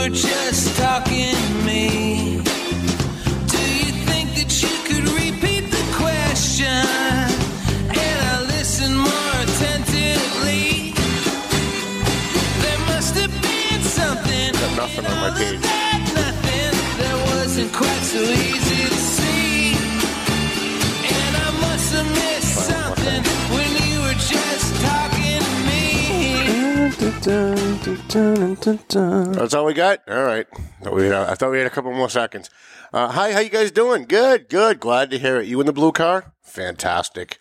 were just talking to me. Do you think that you could repeat the question? And I listen more attentively. There must have been something. Got nothing on my page. That nothing that wasn't quite so easy to see. And I must have missed something when you were just talking to me. That's all we got. All right. Thought we had- I thought we had a couple more seconds. Uh, hi, how you guys doing? Good, good. Glad to hear it. You in the blue car? Fantastic.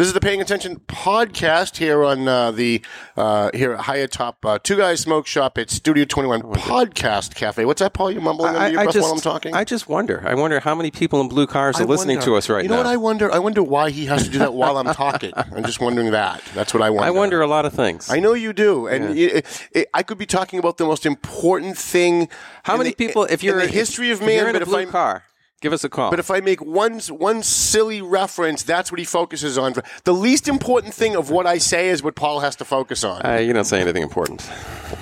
This is the Paying Attention podcast here on uh, the uh, here at Higher Top uh, Two Guys Smoke Shop at Studio Twenty One Podcast Cafe. What's that, Paul? You mumbling under your breath while I'm talking? I just wonder. I wonder how many people in blue cars are I listening wonder- to us right now. you know now. what I wonder? I wonder why he has to do that while I'm talking. I'm just wondering that. That's what I wonder. I wonder a lot of things. I know you do, and it, it, I could be talking about the most important thing. how many the- people? If you're in the history of man, you're in a blue car, give us a call. but if I make one one silly reference, that's what he focuses on. The least important thing of what I say is what Paul has to focus on. uh, you don't say anything important.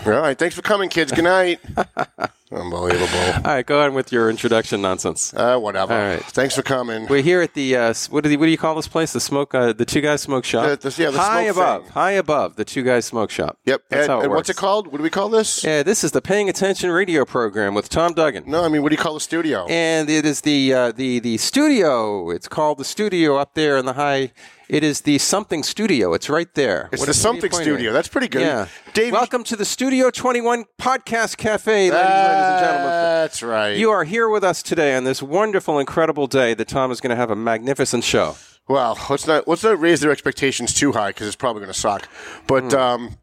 All right, thanks for coming, kids. Good night. Unbelievable. All right, go on with your introduction nonsense. Uh, whatever. All right. Thanks for coming. We're here at the uh, what do you, what do you call this place? The smoke, uh, the two guys smoke shop. The- the- yeah, the high smoke above, thing. high above the two guys smoke shop. Yep. that's and how it and works. what's it called? What do we call this? Yeah, this is the paying attention radio program with Tom Duggan. No, I mean, what do you call the studio? and it is the uh, the the studio. It's called the studio up there in the high. It is the something studio. It's right there. It's What the is- what are you something studio. at? That's pretty good. Yeah, Dave, Welcome to the Studio Twenty One Podcast Cafe, ladies, ladies and gentlemen. That's right. You are here with us today on this wonderful, incredible day that Tom is going to have a magnificent show. Well, let's not let's not raise their expectations too high because it's probably going to suck. But um,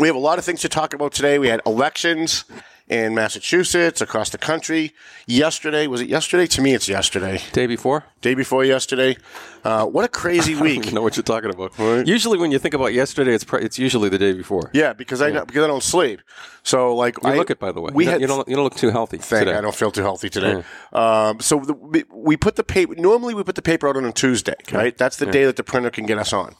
we have a lot of things to talk about today. We had elections in Massachusetts, across the country. Yesterday was it yesterday? To me, it's yesterday. Day before, Day before yesterday. Uh, what a crazy you week! know what you're talking about. Usually, when you think about yesterday, it's pr- it's usually the day before. Yeah, because I because I don't sleep. So like You I look it, by the way. We you, had don't, you don't you don't look too healthy Thank today. I don't feel too healthy today. Um, so the, we- we put the paper. Normally, we put the paper out on a Tuesday, right? That's the day that the printer can get us on.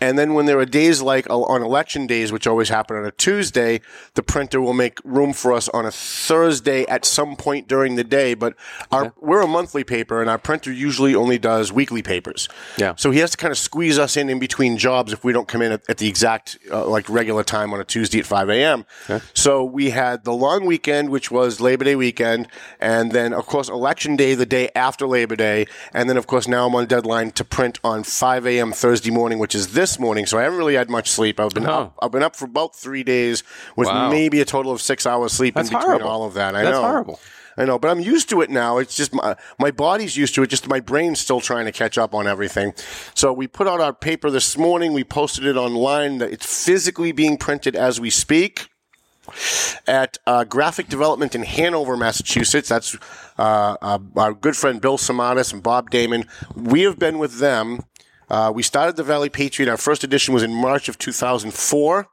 And then when there are days like uh, on election days, which always happen on a Tuesday, the printer will make room for us on a Thursday at some point during the day. But our we're a monthly paper, and our printer usually only does weekly papers. Yeah. So he has to kind of squeeze us in in between jobs if we don't come in at, at the exact uh, like regular time on a Tuesday at 5 a.m. Okay. So we had the long weekend, which was Labor Day weekend, and then of course election day the day after Labor Day, and then of course now I'm on deadline to print on 5 a.m. Thursday morning, which is this morning. So I haven't really had much sleep. I've been Oh. up, I've been up for about three days with Wow. maybe a total of six hours sleep That's in between horrible. all of that. I That's know. horrible. I know, but I'm used to it now. It's just my, my body's used to it. Just my brain's still trying to catch up on everything. So we put out our paper this morning. We posted it online. It's physically being printed as we speak at uh, Graphic Development in Hanover, Massachusetts. That's uh, uh, our good friend Bill Samadas and Bob Damon. We have been with them. Uh, we started the Valley Patriot. Our first edition was in March of 2004,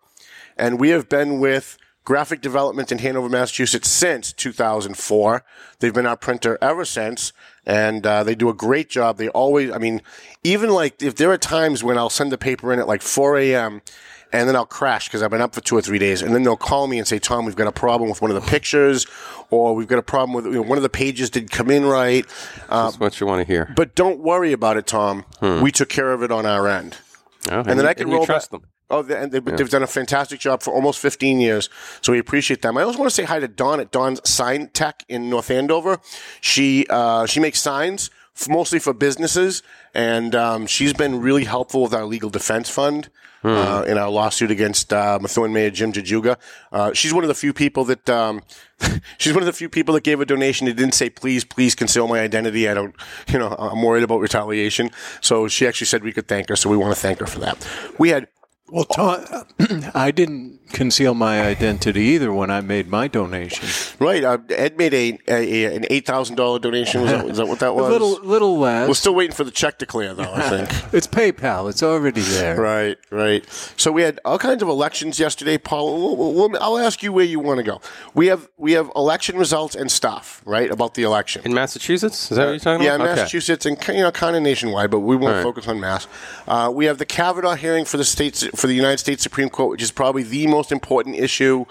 and we have been with Graphic Development in Hanover, Massachusetts since 2004. They've been our printer ever since, and uh, they do a great job. They always, I mean, even like if there are times when I'll send the paper in at like 4 a.m. And then I'll crash because I've been up for two or three days. And then they'll call me and say, Tom, we've got a problem with one of the pictures, or we've got a problem with you know, one of the pages didn't come in right. Uh, That's what you want to hear. but don't worry about it, Tom. Hmm. We took care of it on our end. Oh, And then you- I can roll trust back- them. Oh, and they, they've done a fantastic job for almost 15 years, so we appreciate them. I also want to say hi to Dawn at Dawn's Sign Tech in North Andover. She uh, she makes signs f- mostly for businesses, and um, she's been really helpful with our legal defense fund. Uh, in our lawsuit against uh, Methuen Mayor Jim Jajuga, uh, she's one of the few people that um, she's one of the few people that gave a donation. That didn't say, "Please, please conceal my identity." I don't, you know, I'm worried about retaliation. So she actually said we could thank her. So we want to thank her for that. We had Well, Tom, I didn't conceal my identity either when I made my donation. Right. Uh, Ed made a, a, a an eight thousand dollar donation. Was that, was that what that A was? little, little less. We're still waiting for the check to clear, though. I think. it's PayPal. It's already there. Right, right. So we had all kinds of elections yesterday, Paul. We'll- we'll- we'll- I'll ask you where you want to go. We have we have election results and stuff, right, about the election. In Massachusetts? Is that what you're talking yeah, about? Okay. Massachusetts and you know kind of nationwide, but we won't All right. focus on Mass. Uh, we have the Kavanaugh hearing for the states for the United States Supreme Court, which is probably the most important issue,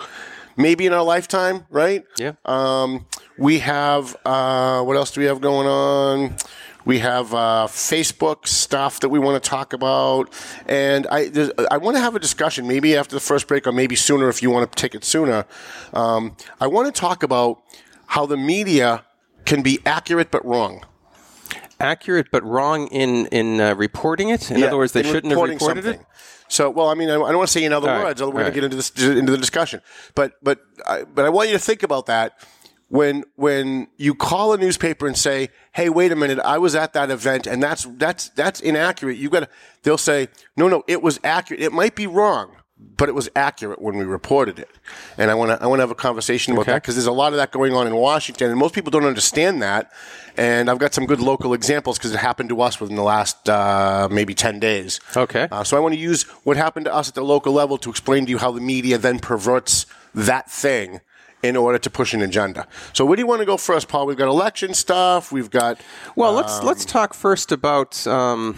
maybe in our lifetime, right? Yeah. Um, we have uh, what else do we have going on? We have uh, Facebook stuff that we want to talk about, and I I want to have a discussion maybe after the first break or maybe sooner if you want to take it sooner. Um, I want to talk about how the media can be accurate but wrong. Accurate but wrong in in uh, reporting it. In Yeah, other words, they shouldn't have reported something. it. So, well, I mean, I I don't want to say in other All right, words, other we're going to get into this into the discussion. But but I, but I want you to think about that when when you call a newspaper and say, "Hey, wait a minute, I was at that event and that's that's that's inaccurate." You got to they'll say, "No, no, it was accurate. It might be wrong." But it was accurate when we reported it, and I want to I want to have a conversation about that because there's a lot of that going on in Washington, and most people don't understand that. And I've got some good local examples because it happened to us within the last uh, maybe ten days. Okay. Uh, so I want to use what happened to us at the local level to explain to you how the media then perverts that thing in order to push an agenda. So where do you want to go first, Paul? We've got election stuff. We've got Well, let's Um, let's talk first about. Um,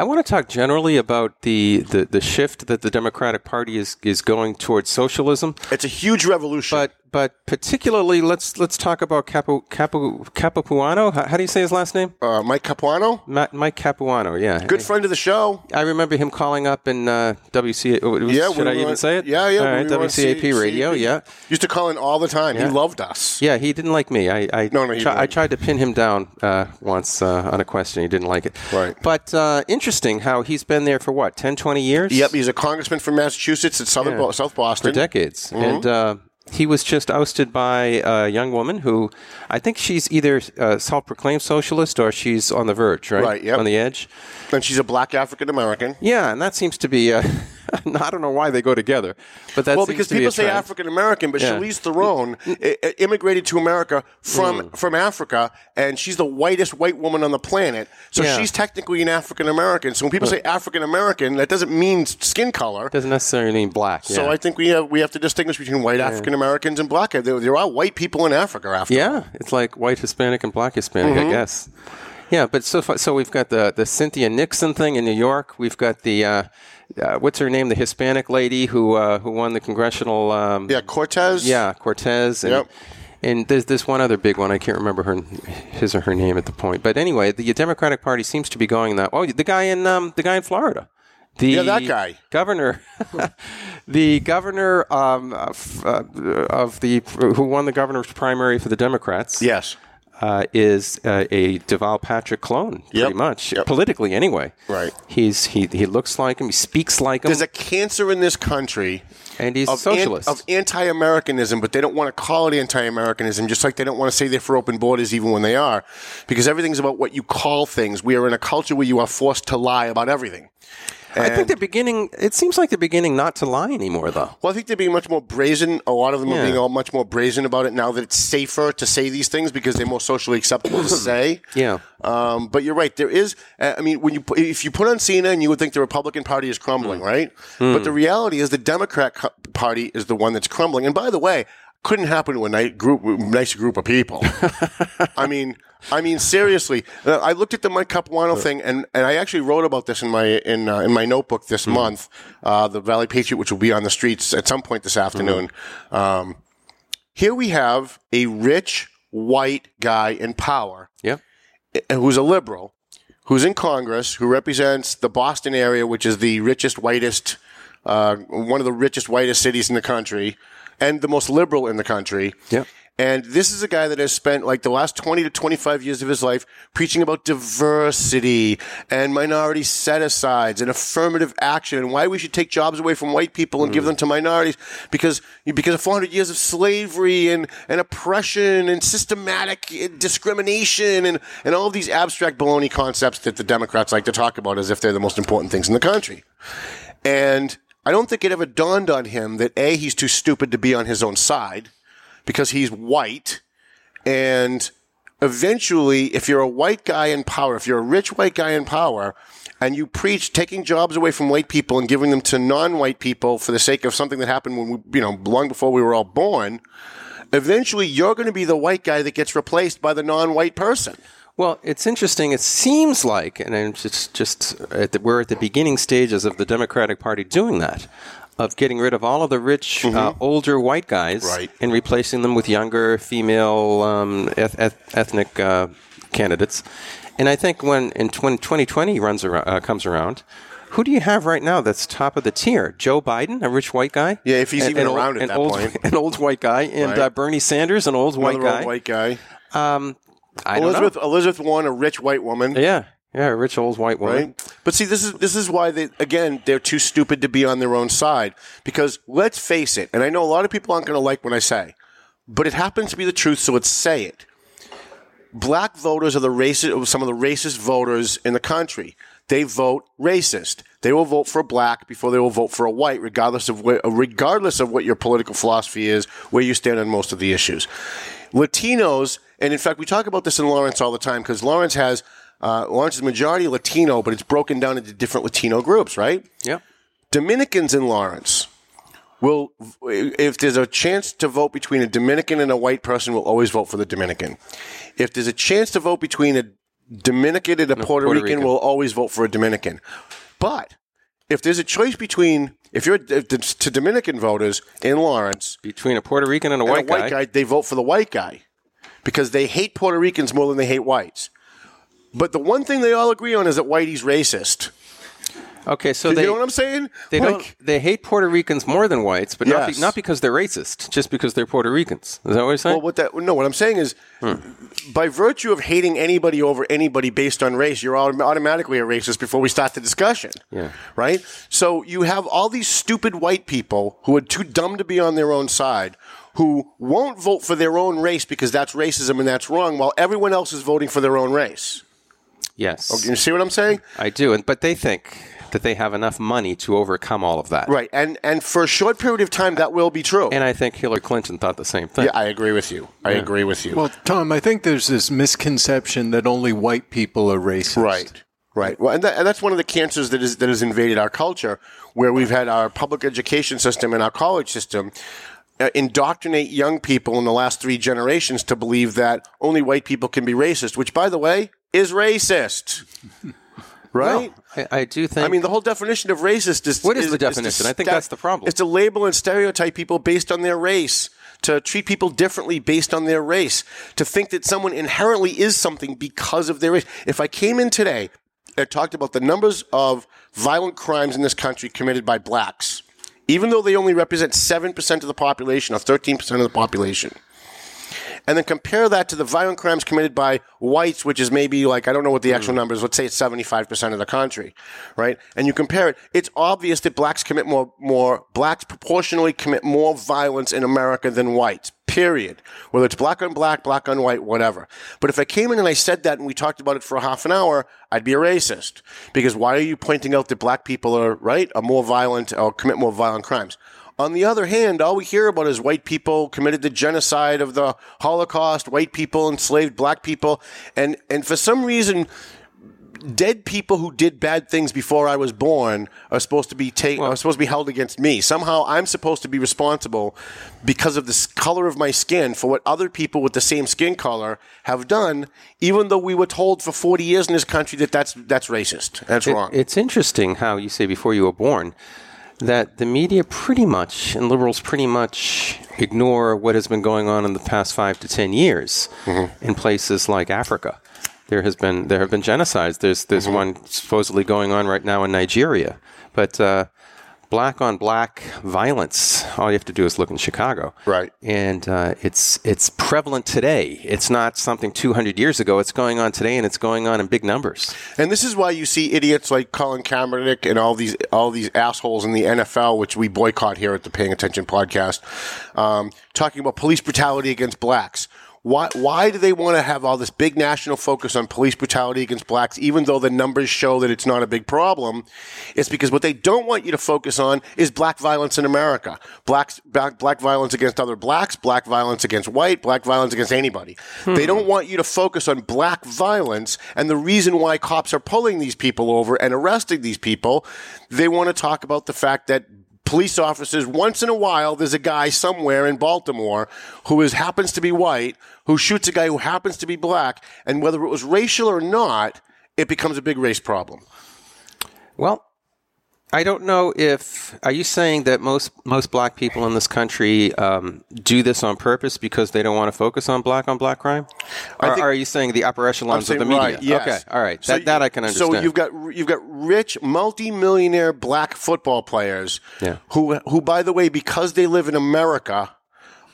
I want to talk generally about the, the, the shift that the Democratic Party is, is going towards socialism. it's a huge revolution. But but particularly, let's let's talk about Capu, Capu, Capuano. How, how do you say his last name? uh, Mike Capuano, Ma- Mike Capuano. Yeah, good friend of the show. I remember him calling up in uh, WC. oh, was- Yeah, should we I even on- say it? Yeah, yeah. All we right, on WCAP C- radio. CAP. Yeah, used to call in all the time. Yeah. He loved us. yeah. He didn't like me. I I, No, no, tri- I tried to pin him down uh, once uh, on a question. He didn't like it. Right. But uh, interesting how he's been there for what 10, 20 years. Yep, he's a congressman from Massachusetts at Southern Yeah. Bo- South Boston for decades, Mm-hmm. and uh, he was just ousted by a young woman who I think she's either uh, self-proclaimed socialist or she's on the verge, right? Right, yep. On the edge. And she's a black African American. Yeah, and that seems to be. Uh, I don't know why they go together, but that Well, because be people a say. African American, but Yeah. Charlize Theron i- immigrated to America from Mm. from Africa, and she's the whitest white woman on the planet. So Yeah. she's technically an African American. So when people say African American, that doesn't mean skin color. doesn't necessarily mean black. Yeah. So. I think we have we have to distinguish between white African Americans and black. There, there are white people in Africa. After all. Yeah, it's like white Hispanic and black Hispanic, Mm-hmm. I guess. Yeah, but so far, so we've got the the Cynthia Nixon thing in New York. We've got the uh, uh, what's her name, the Hispanic lady who uh, who won the congressional. Um, yeah, Cortez. yeah, Cortez. And, Yep. And there's this one other big one. I can't remember her his or her name at the point. But anyway, the Democratic Party seems to be going that. Oh, the guy in um, the guy in Florida. The Yeah, that guy. governor, the governor um, of, uh, of the who won the governor's primary for the Democrats Yes. uh, is uh, a Deval Patrick clone, Yep. pretty much Yep. politically. Anyway, Right. He's he he looks like him. He speaks like him, There's a cancer in this country and he's of, an- socialist. of anti-Americanism, but they don't want to call it anti-Americanism, just like they don't want to say they're for open borders even when they are, because everything's about what you call things. We are in a culture where you are forced to lie about everything. I think And- they're beginning. It seems like they're beginning not to lie anymore, though. Well, I think they're being much more brazen. A lot of them Yeah. are being all much more brazen about it now that it's safer to say these things because they're more socially acceptable to say. Yeah. Um, but you're right. There is. uh, I mean, when you if you put on CNN, you would think the Republican Party is crumbling, right? But the reality is the Democrat Party is the one that's crumbling. And by the way, couldn't happen to a nice group, nice group of people. I mean. I mean, seriously. Uh, I looked at the Mike Capuano thing, and, and I actually wrote about this in my in uh, in my notebook this month, uh, the Valley Patriot, which will be on the streets at some point this afternoon. Um, here we have a rich white guy in power Yeah. who's a liberal, who's in Congress, who represents the Boston area, which is the richest, whitest, uh, one of the richest, whitest cities in the country, and the most liberal in the country. Yep. And this is a guy that has spent like the last 20 to 25 years of his life preaching about diversity and minority set asides and affirmative action and why we should take jobs away from white people and give mm. them to minorities because, because of 400 years of slavery and, and oppression and systematic eh, discrimination and, and all of these abstract baloney concepts that the Democrats like to talk about as if they're the most important things in the country. And I don't think it ever dawned on him that A, he's too stupid to be on his own side because he's white. And eventually, if you're a white guy in power, if you're a rich white guy in power, and you preach taking jobs away from white people and giving them to non-white people for the sake of something that happened when we, you know, long before we were all born, eventually you're going to be the white guy that gets replaced by the non-white person. Well, it's interesting. It seems like, and it's just, just at the, we're at the beginning stages of the Democratic Party doing that, of getting rid of all of the rich, uh, older white guys Right. and replacing them with younger female um, eth- eth- ethnic uh, candidates. And I think when in 20, 2020 runs around, uh, comes around, who do you have right now that's top of the tier? Joe Biden, a rich white guy. Yeah, if he's An- even an old- around at that old, point. An old white guy, and Right. uh, Bernie Sanders, an old white Another old guy. white guy. I don't know. Elizabeth Elizabeth Warren, a rich white woman. Yeah, yeah, a rich old white woman. right? But see, this is this is why they again they're too stupid to be on their own side. Because let's face it, and I know a lot of people aren't going to like what I say, but it happens to be the truth, so let's say it. Black voters are the racist, some of the racist voters in the country. They vote racist. They will vote for a black before they will vote for a white, regardless of where, regardless of what your political philosophy is, where you stand on most of the issues. Latinos, and in fact, we talk about this in Lawrence all the time because Lawrence has uh, Lawrence is majority Latino, but it's broken down into different Latino groups, right? Yep. Dominicans in Lawrence will, if there's a chance to vote between a Dominican and a white person, will always vote for the Dominican. If there's a chance to vote between a Dominican and a Puerto, Puerto Rican, Rican. will always vote for a Dominican. But if there's a choice between, if you're if to Dominican voters in Lawrence Between a Puerto Rican and a and white, a white guy, they vote for the white guy because they hate Puerto Ricans more than they hate whites. But the one thing they all agree on is that Whitey's racist. Okay, so you they know what I'm saying? they Like, don't they hate Puerto Ricans more than whites, but not, Yes. be, not because they're racist, just because they're Puerto Ricans. Is that what you're saying? Well, what that no, what I'm saying is, hmm. by virtue of hating anybody over anybody based on race, you're autom- automatically a racist before we start the discussion. Yeah. Right. So you have all these stupid white people who are too dumb to be on their own side, who won't vote for their own race because that's racism and that's wrong, while everyone else is voting for their own race. Yes, You see what I'm saying? I do, and but they think that they have enough money to overcome all of that. Right. And and for a short period of time, that will be true. And I think Hillary Clinton thought the same thing. yeah, I agree with you. I agree with you. Well, Tom, I think there's this misconception that only white people are racist. Right. Right. Well, and, that, and that's one of the cancers that is that has invaded our culture, where we've had our public education system and our college system uh, indoctrinate young people in the last three generations to believe that only white people can be racist, which, by the way, is racist. Right. I, I do think. I mean, the whole definition of racist is What is is- the to definition? I think sta- that's the problem. It's to label and stereotype people based on their race, to treat people differently based on their race, to think that someone inherently is something because of their race. If I came in today and talked about the numbers of violent crimes in this country committed by blacks, even though they only represent seven percent of the population or thirteen percent of the population and then compare that to the violent crimes committed by whites, which is maybe like, I don't know what the hmm. actual number is, let's say it's 75% of the country, right? And you compare it, it's obvious that blacks commit more, more, blacks proportionally commit more violence in America than whites, period. Whether it's black on black, black on white, whatever. But if I came in and I said that and we talked about it for a half an hour, I'd be a racist. Because why are you pointing out that black people are, right, are more violent or commit more violent crimes? On the other hand, all we hear about is white people committed the genocide of the Holocaust, white people enslaved black people, and and for some reason, dead people who did bad things before I was born are supposed to be taken, are supposed to be held against me. Somehow, I'm supposed to be responsible because of the color of my skin for what other people with the same skin color have done, even though we were told for 40 years in this country that that's that's racist. That's It- wrong. It's interesting how you say before you were born that the media pretty much and liberals pretty much ignore what has been going on in the past five to ten years Mm-hmm. in places like Africa. There has been there have been genocides. There's there's Mm-hmm. one supposedly going on right now in Nigeria, but. Uh, Black on black violence. All you have to do is look in Chicago, Right. And uh, it's it's prevalent today. It's not something 200 years ago. It's going on today, and it's going on in big numbers. And this is why you see idiots like Colin Kaepernick and all these all these assholes in the NFL, which we boycott here at the Paying Attention podcast, um, talking about police brutality against blacks. Why, why do they want to have all this big national focus on police brutality against blacks, even though the numbers show that it's not a big problem? It's because what they don't want you to focus on is black violence in America. Blacks, black, black violence against other blacks, black violence against white, black violence against anybody. Hmm. They don't want you to focus on black violence and the reason why cops are pulling these people over and arresting these people. They want to talk about the fact that police officers once in a while there's a guy somewhere in Baltimore who is happens to be white who shoots a guy who happens to be black and whether it was racial or not it becomes a big race problem. Well, I don't know if are you saying that most most black people in this country um, do this on purpose because they don't want to focus on black on black crime, or are you saying the upper echelons of the media? right, yes. Okay, all right, So that, that I can understand. So you've got you've got rich, multi-millionaire black football players Yeah. who who, by the way, because they live in America,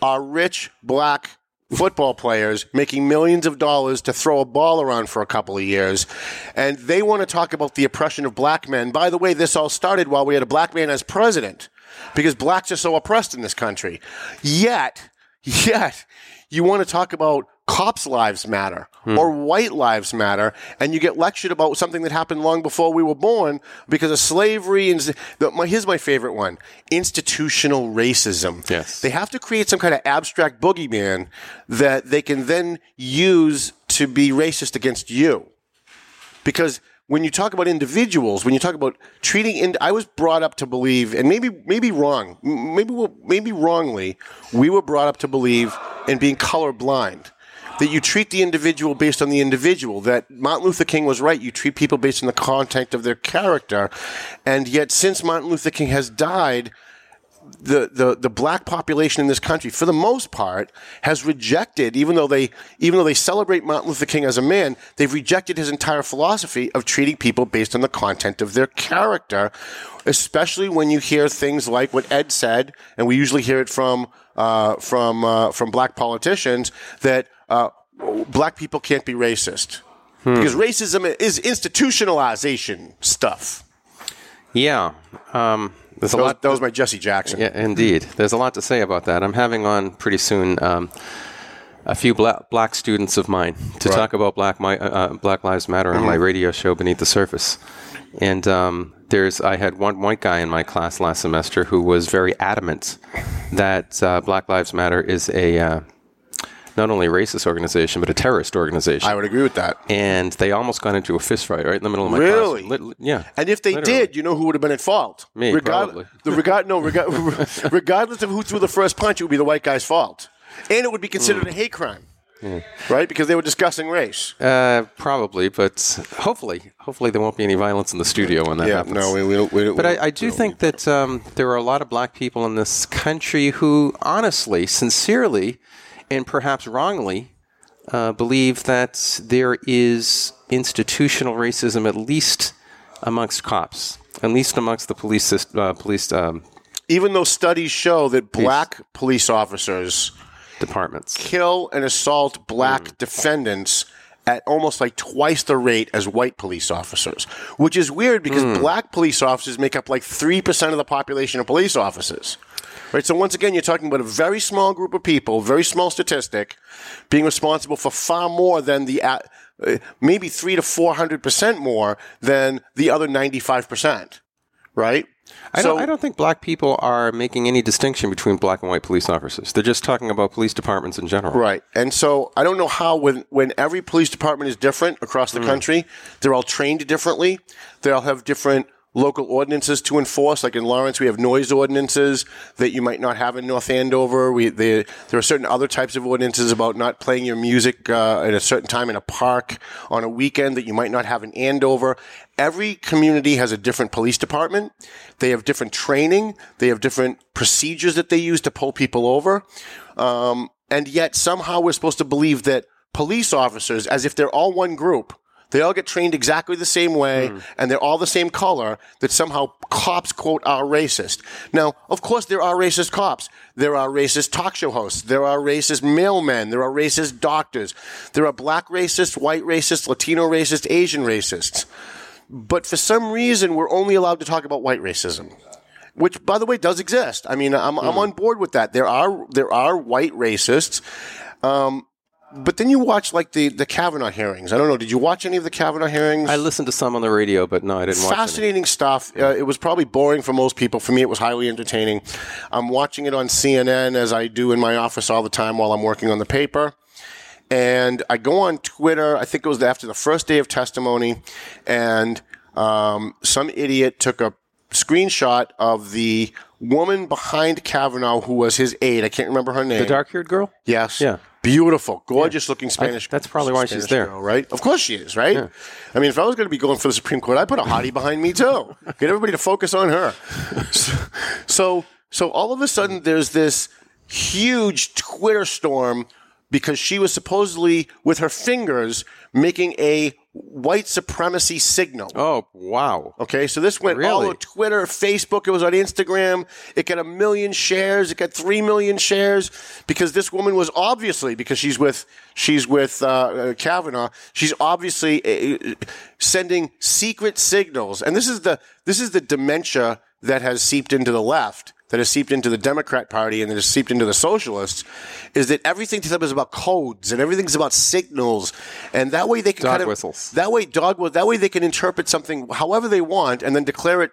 are rich black football players making millions of dollars to throw a ball around for a couple of years, and they want to talk about the oppression of black men. By the way, this all started while we had a black man as president, because blacks are so oppressed in this country. Yet, yet, you want to talk about cops' lives matter Hmm. or white lives matter, and you get lectured about something that happened long before we were born because of slavery. And the, my, here's my favorite one: institutional racism. Yes. they have to create some kind of abstract boogeyman that they can then use to be racist against you because when you talk about individuals, when you talk about treating, I was brought up to believe, and maybe maybe wrong, maybe maybe wrongly, we were brought up to believe in being colorblind. That you treat the individual based on the individual. That Martin Luther King was right. You treat people based on the content of their character, and yet since Martin Luther King has died, the, the, the black population in this country, for the most part, has rejected, even though they even though they celebrate Martin Luther King as a man, they've rejected his entire philosophy of treating people based on the content of their character. Especially when you hear things like what Ed said, and we usually hear it from uh, from uh, from black politicians that uh, black people can't be racist because racism is institutionalization stuff. yeah, um, there's a That was, lot. that was my Jesse Jackson. Yeah, indeed. There's a lot to say about that. I'm having on pretty soon um, a few black, black students of mine to talk about Black my, uh, Black Lives Matter on my radio show Beneath the Surface. And um, there's I had one white guy in my class last semester who was very adamant that uh, Black Lives Matter is a uh, not only a racist organization but a terrorist organization. I would agree with that. and they almost got into a fist fight right in the middle of my Really? class. Lit- yeah. And if they Literally. did, you know who would have been at fault? Me, probably. The regard, no, regard, regardless of who threw the first punch, it would be the white guy's fault, and it would be considered Hmm. a hate crime, right? Because they were discussing race. Uh, probably, but hopefully, hopefully there won't be any violence in the studio when that yeah, happens. no, we, we, we, But I, I do think that um, there are a lot of black people in this country who, honestly, sincerely, and perhaps wrongly, uh, believe that there is institutional racism, at least amongst cops, at least amongst the police uh, police um, even though studies show that black police officers departments. kill and assault black Hmm. defendants at almost like twice the rate as white police officers, which is weird because Hmm. black police officers make up like 3% of the population of police officers. Right, so once again, you're talking about a very small group of people, very small statistic, being responsible for far more than the uh, uh, maybe three to four hundred percent more than the other ninety-five percent. Right? I, so, don't, I don't think black people are making any distinction between black and white police officers. They're just talking about police departments in general. Right. And so I don't know how when when every police department is different across the country, they're all trained differently. They all have different local ordinances to enforce. Like in Lawrence, we have noise ordinances that you might not have in North Andover. We they, there are certain other types of ordinances about not playing your music uh, at a certain time in a park on a weekend that you might not have in Andover. Every community has a different police department. They have different training. They have different procedures that they use to pull people over. Um, and yet somehow we're supposed to believe that police officers, as if they're all one group, they all get trained exactly the same way and they're all the same color, that somehow cops, quote, are racist. Now, of course, there are racist cops. There are racist talk show hosts. There are racist mailmen. There are racist doctors. There are black racists, white racists, Latino racists, Asian racists. But for some reason, we're only allowed to talk about white racism which by the way does exist. I mean, I'm, I'm on board with that. There are there are white racists, um, but then you watch like the the Kavanaugh hearings. I don't know. Did you watch any of the Kavanaugh hearings? I listened to some on the radio, but no, I didn't. Fascinating stuff. Uh, it was probably boring for most people. For me, it was highly entertaining. I'm watching it on CNN as I do in my office all the time while I'm working on the paper. And I go on Twitter. I think it was after the first day of testimony, and um, some idiot took a screenshot of the woman behind Kavanaugh who was his aide. I can't remember her name. The dark-haired girl. Yes. Yeah. Beautiful, gorgeous looking Spanish. that's probably why she's there. girl, right? Of course she is, right? I mean, if I was going to be going for the Supreme Court, I'd put a hottie behind me too. Get everybody to focus on her. So, so, so all of a sudden, there's this huge Twitter storm because she was supposedly with her fingers making a white supremacy signal. Oh wow! Okay, so this went all Really? over Twitter, Facebook. It was on Instagram. It got a million shares. It got three million shares because this woman was obviously because she's with she's with uh, uh, Kavanaugh. She's obviously uh, sending secret signals, and this is the this is the dementia that has seeped into the left. That has seeped into the Democrat Party and that has seeped into the socialists, is that everything to them is about codes and everything's about signals, and that way they can Dog kind of whistles. that way, dog. That way, they can interpret something however they want, and then declare it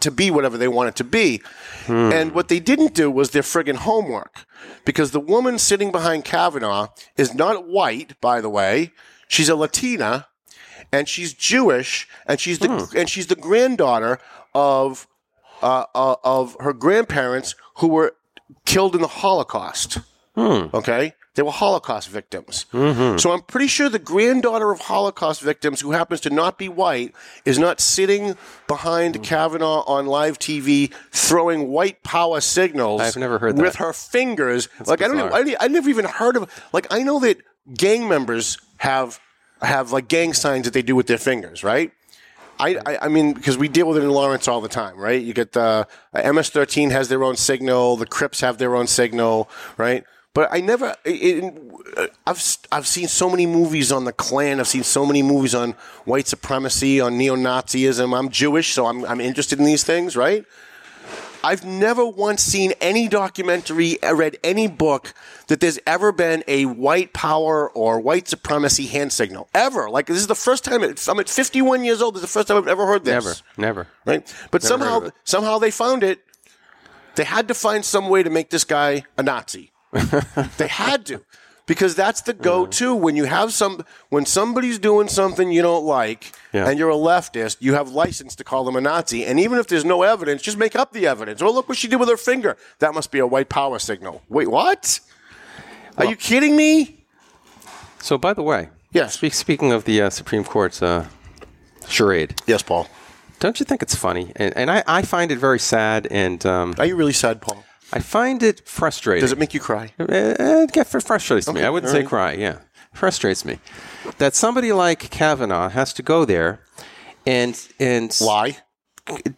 to be whatever they want it to be. Hmm. And what they didn't do was their friggin' homework, because the woman sitting behind Kavanaugh is not white, by the way. She's a Latina, and she's Jewish, and she's the hmm. and she's the granddaughter of uh, uh, of her grandparents who were killed in the Holocaust. Okay? They were Holocaust victims. So I'm pretty sure the granddaughter of Holocaust victims, who happens to not be white, is not sitting behind Kavanaugh on live TV throwing white power signals. I've never heard with her fingers. like I don't know. I, I never even heard of. Like I know that gang members have have like gang signs that they do with their fingers, right? I, I, I mean, because we deal with it in Lawrence all the time, right? You get the uh, MS-13 has their own signal, the Crips have their own signal, right? But I never, it, it- I've s- I've seen so many movies on the Klan. I've seen so many movies on white supremacy, on neo-Nazism. I'm Jewish, so I'm I'm interested in these things, right? I've never once seen any documentary, uh, read any book that there's ever been a white power or white supremacy hand signal ever. Like this is the first time. It's, I'm at 51 years old. This is the first time I've ever heard this. Never, never. Right? But Never somehow, it. somehow they found it. They had to find some way to make this guy a Nazi. they had to. Because that's the go-to when you have some when somebody's doing something you don't like Yeah. and you're a leftist, you have license to call them a Nazi. And even if there's no evidence, just make up the evidence. Oh, look what she did with her finger. That must be a white power signal. Wait, what? Are you kidding me? So, by the way, Yes. Speak, speaking of the uh, Supreme Court's uh, charade, Yes, Paul. don't you think it's funny? And, and I, I find it very sad, and um, Are you really sad, Paul? I find it frustrating. Does it make you cry? Uh, it it frustrates me. I wouldn't say right. cry. Yeah, frustrates me that somebody like Kavanaugh has to go there and and Lie.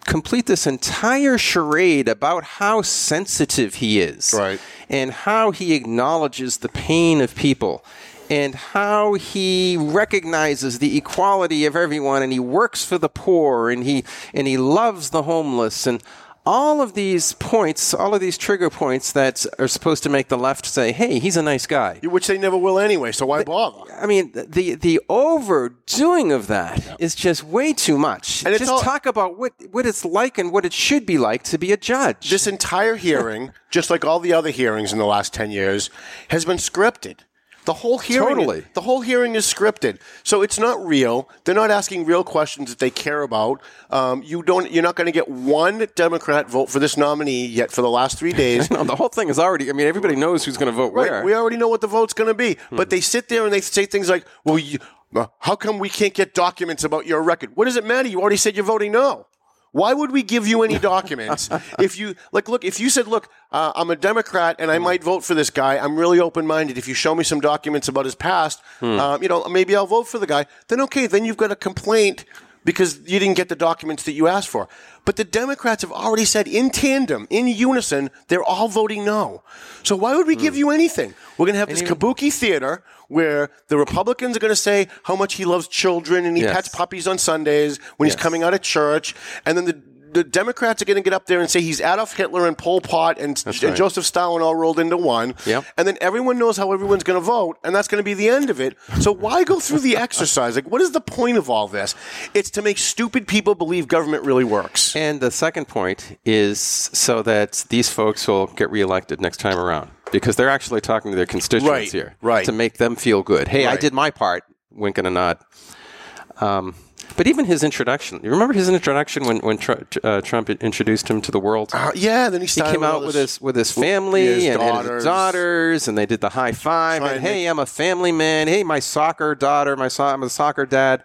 complete this entire charade about how sensitive he is, Right. and how he acknowledges the pain of people. And how he recognizes the equality of everyone, and he works for the poor, and he and he loves the homeless, and all of these points, all of these trigger points that are supposed to make the left say, "Hey, he's a nice guy." Which they never will anyway, so why bother? I mean, the the overdoing of that is just way too much. And just all- talk about what what it's like and what it should be like to be a judge. This entire hearing, just like all the other hearings in the last 10 years, has been scripted. The whole hearing, Totally. the whole hearing is scripted, so it's not real. They're not asking real questions that they care about. Um, you don't. You're not going to get one Democrat vote for this nominee yet for the last three days. no, the whole thing is already. I mean, everybody knows who's going to vote Right. where. We already know what the vote's going to be. But they sit there and they say things like, well, you, uh, how come we can't get documents about your record? What does it matter? You already said you're voting no. Why would we give you any documents if you like? Look, if you said, "Look, uh, I'm a Democrat and I might vote for this guy. I'm really open-minded. If you show me some documents about his past, um, you know, maybe I'll vote for the guy." Then okay, then you've got a complaint because you didn't get the documents that you asked for. But the Democrats have already said in tandem, in unison, they're all voting no. So why would we give hmm. you anything? We're going to have this kabuki theater where the Republicans are going to say how much he loves children and he Yes. pets puppies on Sundays when he's coming out of church, and then the the Democrats are going to get up there and say he's Adolf Hitler and Pol Pot and, and right. Joseph Stalin all rolled into one. Yep. And then everyone knows how everyone's going to vote, and that's going to be the end of it. So why go through the exercise? Like, what is the point of all this? It's to make stupid people believe government really works. And the second point is so that these folks will get reelected next time around because they're actually talking to their constituents Right, here right. to make them feel good. Hey, I did my part. Wink and a nod. Um, but even his introduction, you remember his introduction when when Tr- uh, Trump introduced him to the world? Uh, yeah, then he he came out with his with his family his and, and daughters. his daughters, and they did the high five. Trying And hey, make- I'm a family man. Hey, my soccer daughter, my so- I'm a soccer dad.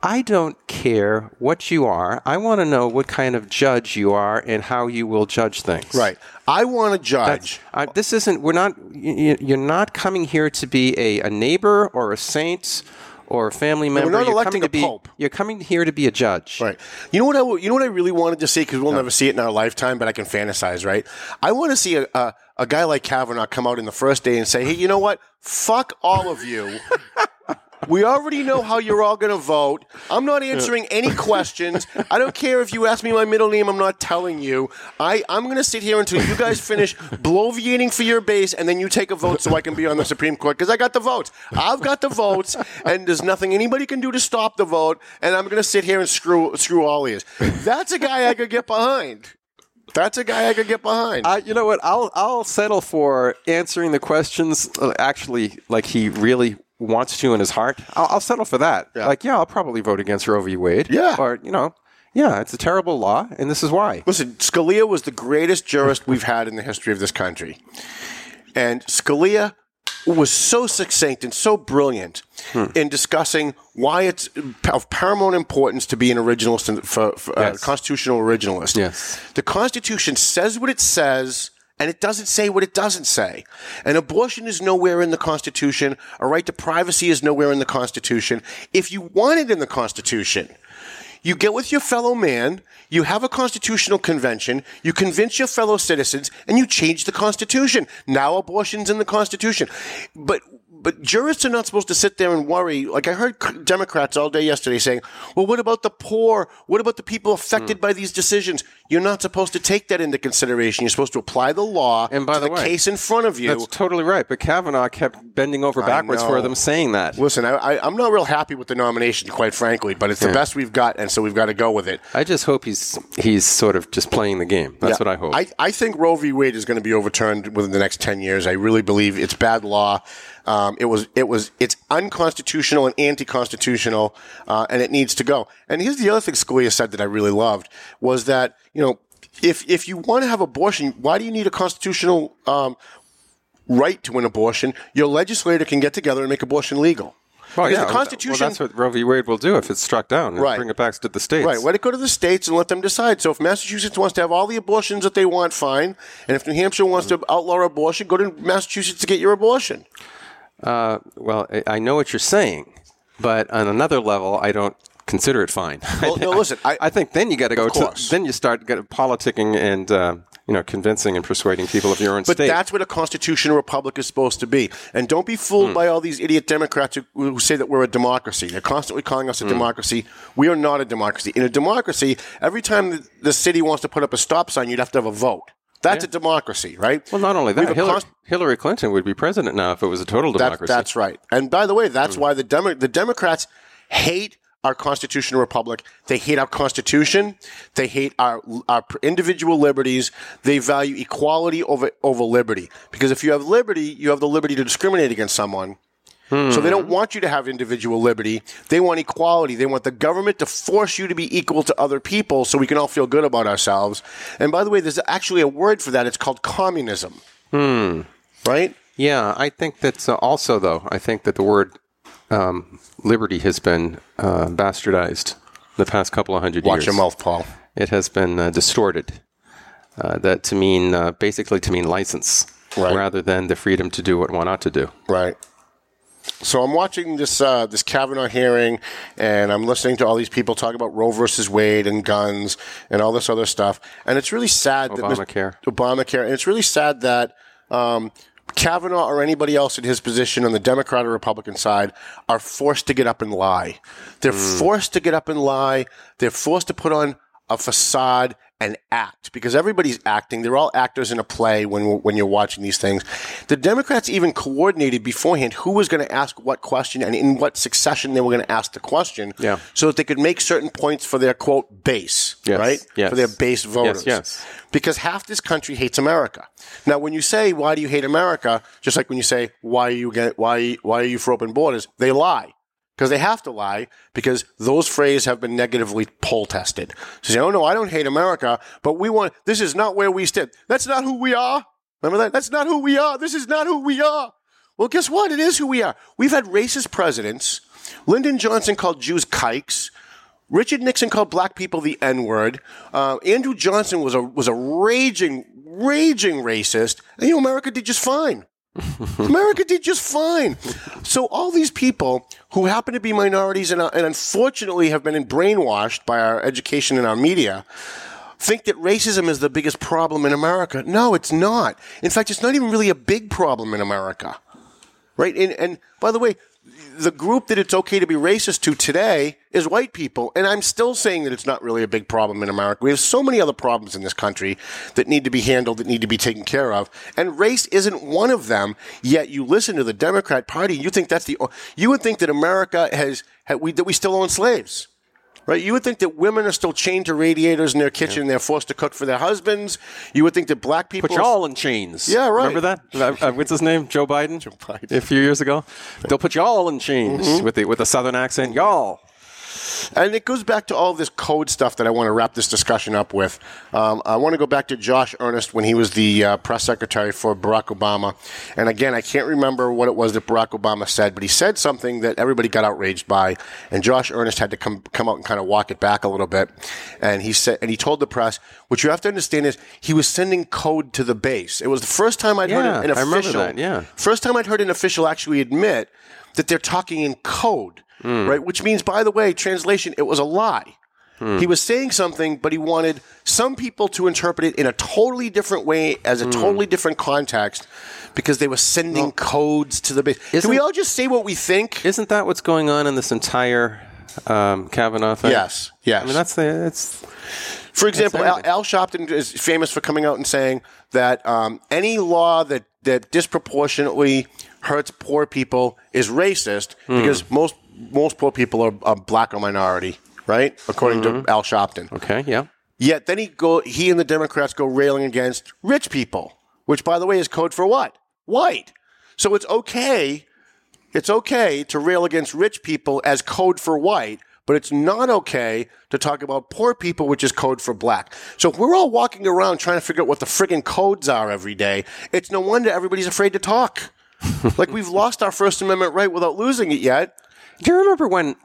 I don't care what you are. I want to know what kind of judge you are and how you will judge things. Right. I want to judge. I, this isn't. We're not. You're not coming here to be a, a neighbor or a saint or a family member. not you're electing coming a be. pope. You're coming here to be a judge. Right. You know what? I, w- you know what I really wanted to see because we'll never see it in our lifetime, but I can fantasize. Right. I want to see a, a a guy like Kavanaugh come out in the first day and say, "Hey, you know what? Fuck all of you." We already know how you're all going to vote. I'm not answering any questions. I don't care if you ask me my middle name. I'm not telling you. I, I'm going to sit here until you guys finish bloviating for your base, and then you take a vote so I can be on the Supreme Court because I got the votes. I've got the votes, and there's nothing anybody can do to stop the vote. And I'm going to sit here and screw screw all ears. That's a guy I could get behind. That's a guy I could get behind. I, you know what? I'll I'll settle for answering the questions uh, actually like he really wants to in his heart. I'll, I'll settle for that. Like, yeah, I'll probably vote against Roe v. Wade. Yeah. or you know, yeah, it's a terrible law, and this is why. Listen, Scalia was the greatest jurist we've had in the history of this country. And Scalia was so succinct and so brilliant in discussing why it's of paramount importance to be an originalist and for, for uh, Yes. constitutional originalist. Yes. The Constitution says what it says. And it doesn't say what it doesn't say. And abortion is nowhere in the Constitution. A right to privacy is nowhere in the Constitution. If you want it in the Constitution, you get with your fellow man, you have a constitutional convention, you convince your fellow citizens, and you change the Constitution. Now abortion's in the Constitution. But but jurists are not supposed to sit there and worry. Like I heard Democrats all day yesterday saying, "Well, what about the poor? What about the people affected hmm. by these decisions?" You're not supposed to take that into consideration. You're supposed to apply the law And by to the the, way, case in front of you. That's totally right. But Kavanaugh kept bending over backwards for them, saying that. Listen, I, I'm not real happy with the nomination, quite frankly, but it's the best we've got, and so we've got to go with it. I just hope he's he's sort of just playing the game. That's Yeah. what I hope. I, I think Roe v. Wade is going to be overturned within the next ten years. I really believe it's bad law. Um, it was it was it's unconstitutional and anti-constitutional, uh, and it needs to go. And here's the other thing Scalia said that I really loved was that you know if if you want to have abortion, why do you need a constitutional um, right to an abortion? Your legislator can get together and make abortion legal. well, Because yeah, the Constitution. Well, that's what Roe v. Wade will do if it's struck down. Right. Bring it back to the states. Right. Let it go to the states and let them decide. So if Massachusetts wants to have all the abortions that they want, fine. And if New Hampshire wants to outlaw abortion, go to Massachusetts to get your abortion. Uh, well, I- I know what you're saying, but on another level, I don't consider it fine. Well, no, listen, I- I think then you got to go to then you start politicking and uh, you know convincing and persuading people of your own But state. that's what a constitutional republic is supposed to be. And don't be fooled by all these idiot Democrats who, who say that we're a democracy. They're constantly calling us a democracy. We are not a democracy. In a democracy, every time the, the city wants to put up a stop sign, you'd have to have a vote. That's a democracy, right? well, not only that, Hillary, const- Hillary Clinton would be president now if it was a total That, democracy. that's right. And by the way, that's mm. why the Demo- the Democrats hate our constitutional republic. They hate our constitution. They hate our our individual liberties. They value equality over over liberty. Because if you have liberty, you have the liberty to discriminate against someone. So they don't want you to have individual liberty. They want equality. They want the government to force you to be equal to other people so we can all feel good about ourselves. And by the way, there's actually a word for that. It's called communism. Hmm. Right? Yeah, I think that's uh, also though. I think that the word um, liberty has been uh, bastardized the past couple of hundred Watch years. Watch your mouth, Paul. It has been uh, distorted. Uh, that to mean uh, basically to mean license Right. rather than the freedom to do what one ought to do. Right. So I'm watching this uh, this Kavanaugh hearing, and I'm listening to all these people talk about Roe versus Wade and guns and all this other stuff, and it's really sad that Obamacare. Obamacare, and it's really sad that um, Kavanaugh or anybody else in his position on the Democrat or Republican side are forced to get up and lie. They're forced to get up and lie. They're forced to put on a facade and act because everybody's acting. They're all actors in a play when when you're watching these things. The Democrats even coordinated beforehand who was going to ask what question and in what succession they were going to ask the question, Yeah. so that they could make certain points for their quote base, Yes, right? yes. For their base voters. yes. Because half this country hates America. Now, when you say why do you hate America, just like when you say why are you get why why are you for open borders, they lie because they have to lie because those phrases have been negatively poll tested. So say, oh no, I don't hate America, but we want, this is not where we stand. That's not who we are. Remember that? That's not who we are. This is not who we are. Well, guess what? It is who we are. We've had racist presidents. Lyndon Johnson called Jews kikes. Richard Nixon called black people the N word. Uh, Andrew Johnson was a was a raging, raging racist. And you know, America did just fine. America did just fine. So all these people who happen to be minorities and, uh, and unfortunately have been brainwashed by our education and our media think that racism is the biggest problem in America. No, it's not. In fact, it's not even really a big problem in America. Right? And, and by the way, the group that it's okay to be racist to today is white people. And I'm still saying that it's not really a big problem in America. We have so many other problems in this country that need to be handled, that need to be taken care of. And race isn't one of them. Yet you listen to the Democrat Party and you think that's the, you would think that America has, that we still own slaves. Right? You would think that women are still chained to radiators in their kitchen and they're forced to cook for their husbands. You would think that black people Put you all in chains. Yeah, right. Remember that? Uh, uh, what's his name? Joe Biden. Joe Biden. A few years ago, they'll put you all in chains Mm-hmm. with the with a southern accent. Y'all. And it goes back to all this code stuff that I want to wrap this discussion up with. Um, I want to go back to Josh Earnest when he was the uh, press secretary for Barack Obama. And again, I can't remember what it was that Barack Obama said, but he said something that everybody got outraged by. And Josh Earnest had to come come out and kind of walk it back a little bit. And he said, and he told the press, what you have to understand is he was sending code to the base. It was the first time I'd Yeah, heard an official, that, yeah. first time I'd heard an official actually admit that they're talking in code, right? Which means, by the way, translation, it was a lie. He was saying something, but he wanted some people to interpret it in a totally different way, as a totally different context, because they were sending codes to the base. Can we all just say what we think? Isn't that what's going on in this entire um, Kavanaugh thing? Yes, yes. I mean, that's the it's For example, Al. Al Sharpton is famous for coming out and saying that um, any law that, that disproportionately hurts poor people is racist Hmm. because most most poor people are, are black or minority, right? According Mm-hmm. to Al Sharpton. okay. Yeah. Yet then he go he and the Democrats go railing against rich people, which by the way is code for what? White. So it's okay. It's okay to rail against rich people as code for white, but it's not okay to talk about poor people, which is code for black. So if we're all walking around trying to figure out what the friggin' codes are every day, it's no wonder everybody's afraid to talk. like we've lost our First Amendment right without losing it yet. Do you remember when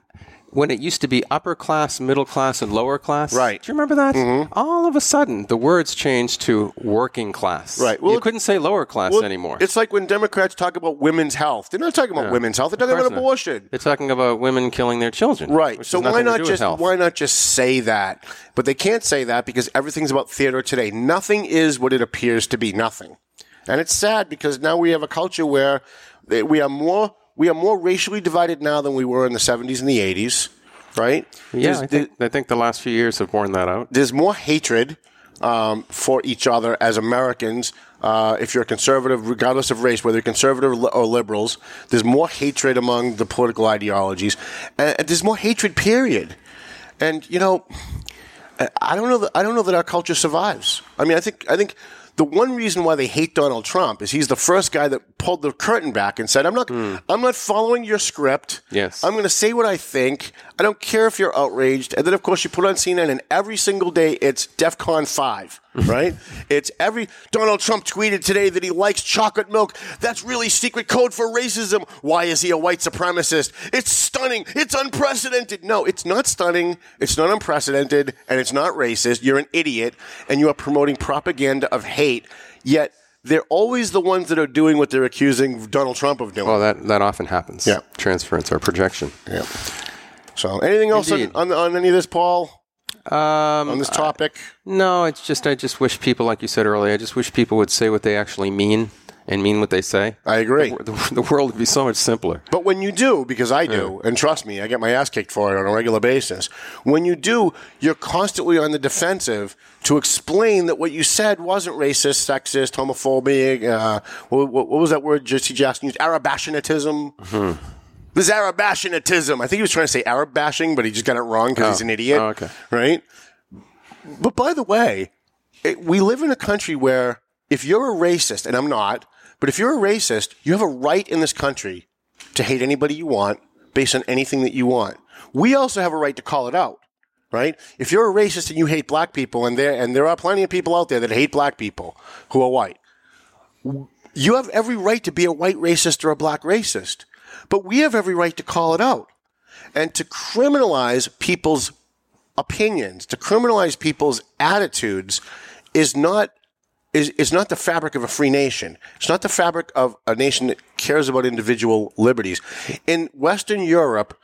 when it used to be upper class, middle class, and lower class? Right. Do you remember that? Mm-hmm. All of a sudden, the words changed to working class. Right. Well, you couldn't say lower class Well, anymore. It's like when Democrats talk about women's health. They're not talking about women's health. They're talking about course not. abortion. They're talking about women killing their children. Right. So why not just why not just say that? But they can't say that because everything's about theater today. Nothing is what it appears to be. Nothing. And it's sad because now we have a culture where we are more we are more racially divided now than we were in the 70s and the 80s, right? Yeah, I think, I think the last few years have borne that out. there's more hatred um, for each other as Americans. Uh, if you're a conservative, regardless of race, whether you're conservative or liberals, there's more hatred among the political ideologies, and, and there's more hatred. Period. And you know, I- I don't know that I don't know that our culture survives. I mean, I think I think the one reason why they hate Donald Trump is he's the first guy that pulled the curtain back and said, "I'm not hmm. I'm not following your script. Yes. I'm going to say what I think. I don't care if you're outraged." And then of course you put on CNN and every single day it's DefCon 5, right? it's every Donald Trump tweeted today that he likes chocolate milk. That's really secret code for racism. Why is he a white supremacist? It's stunning. It's unprecedented. No, it's not stunning. It's not unprecedented and it's not racist. You're an idiot and you are promoting propaganda of hate. Yet they're always the ones that are doing what they're accusing Donald Trump of doing. Well, that, that often happens. Yeah. Transference or projection. yeah. So, anything else on, on, on any of this, Paul? Um, On this topic? No, it's just I just wish people, like you said earlier, I just wish people would say what they actually mean and mean what they say, I agree. the, the, the world would be so much simpler. But when you do, because I do, and trust me, I get my ass kicked for it on a regular basis. When you do, you're constantly on the defensive to explain that what you said wasn't racist, sexist, homophobic. Uh, what, what, what was that word Jesse Jackson used? Arabashinatism. Mm-hmm. This Arab Arabashinatism. I think he was trying to say Arab bashing, but he just got it wrong because Oh. he's an idiot. Oh, okay. Right? But by the way, it, we live in a country where if you're a racist, and I'm not, but if you're a racist, you have a right in this country to hate anybody you want based on anything that you want. We also have a right to call it out, right? If you're a racist and you hate black people, and there and there are plenty of people out there that hate black people who are white, you have every right to be a white racist or a black racist. But we have every right to call it out and to criminalize people's opinions, to criminalize people's attitudes is not is, is not the fabric of a free nation. It's not the fabric of a nation that cares about individual liberties. In Western Europe,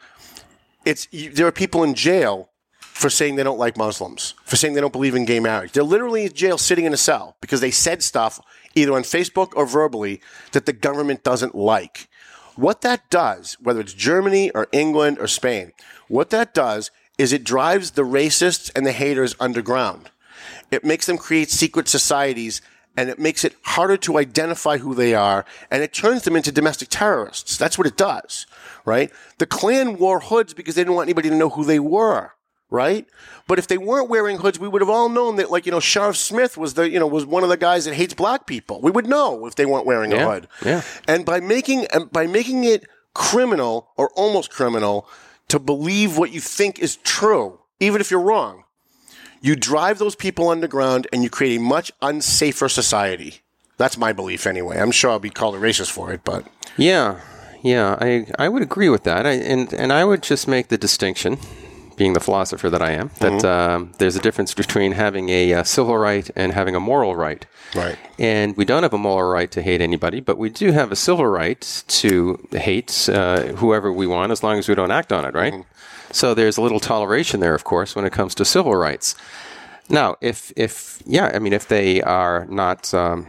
it's there are people in jail for saying they don't like Muslims, for saying they don't believe in gay marriage. They're literally in jail sitting in a cell because they said stuff either on Facebook or verbally that the government doesn't like. What that does, whether it's Germany or England or Spain, what that does is it drives the racists and the haters underground. It makes them create secret societies and it makes it harder to identify who they are and it turns them into domestic terrorists. That's what it does, right? The Klan wore hoods because they didn't want anybody to know who they were, right? But if they weren't wearing hoods, we would have all known that, like, you know, Sheriff Smith was the, you know, was one of the guys that hates black people. We would know if they weren't wearing a hood. yeah. And by making, and by making it criminal or almost criminal to believe what you think is true, even if you're wrong, you drive those people underground and you create a much unsafer society. That's my belief anyway. I'm sure I'll be called a racist for it, but Yeah, yeah, I I would agree with that, I, and and I would just make the distinction, being the philosopher that I am, that um, there's a difference between having a, uh civil right and having a moral right. right. And we don't have a moral right to hate anybody, but we do have a civil right to hate uh, whoever we want as long as we don't act on it, right? So there's a little toleration there, of course, when it comes to civil rights. Now, if if yeah, I mean, if they are not, um,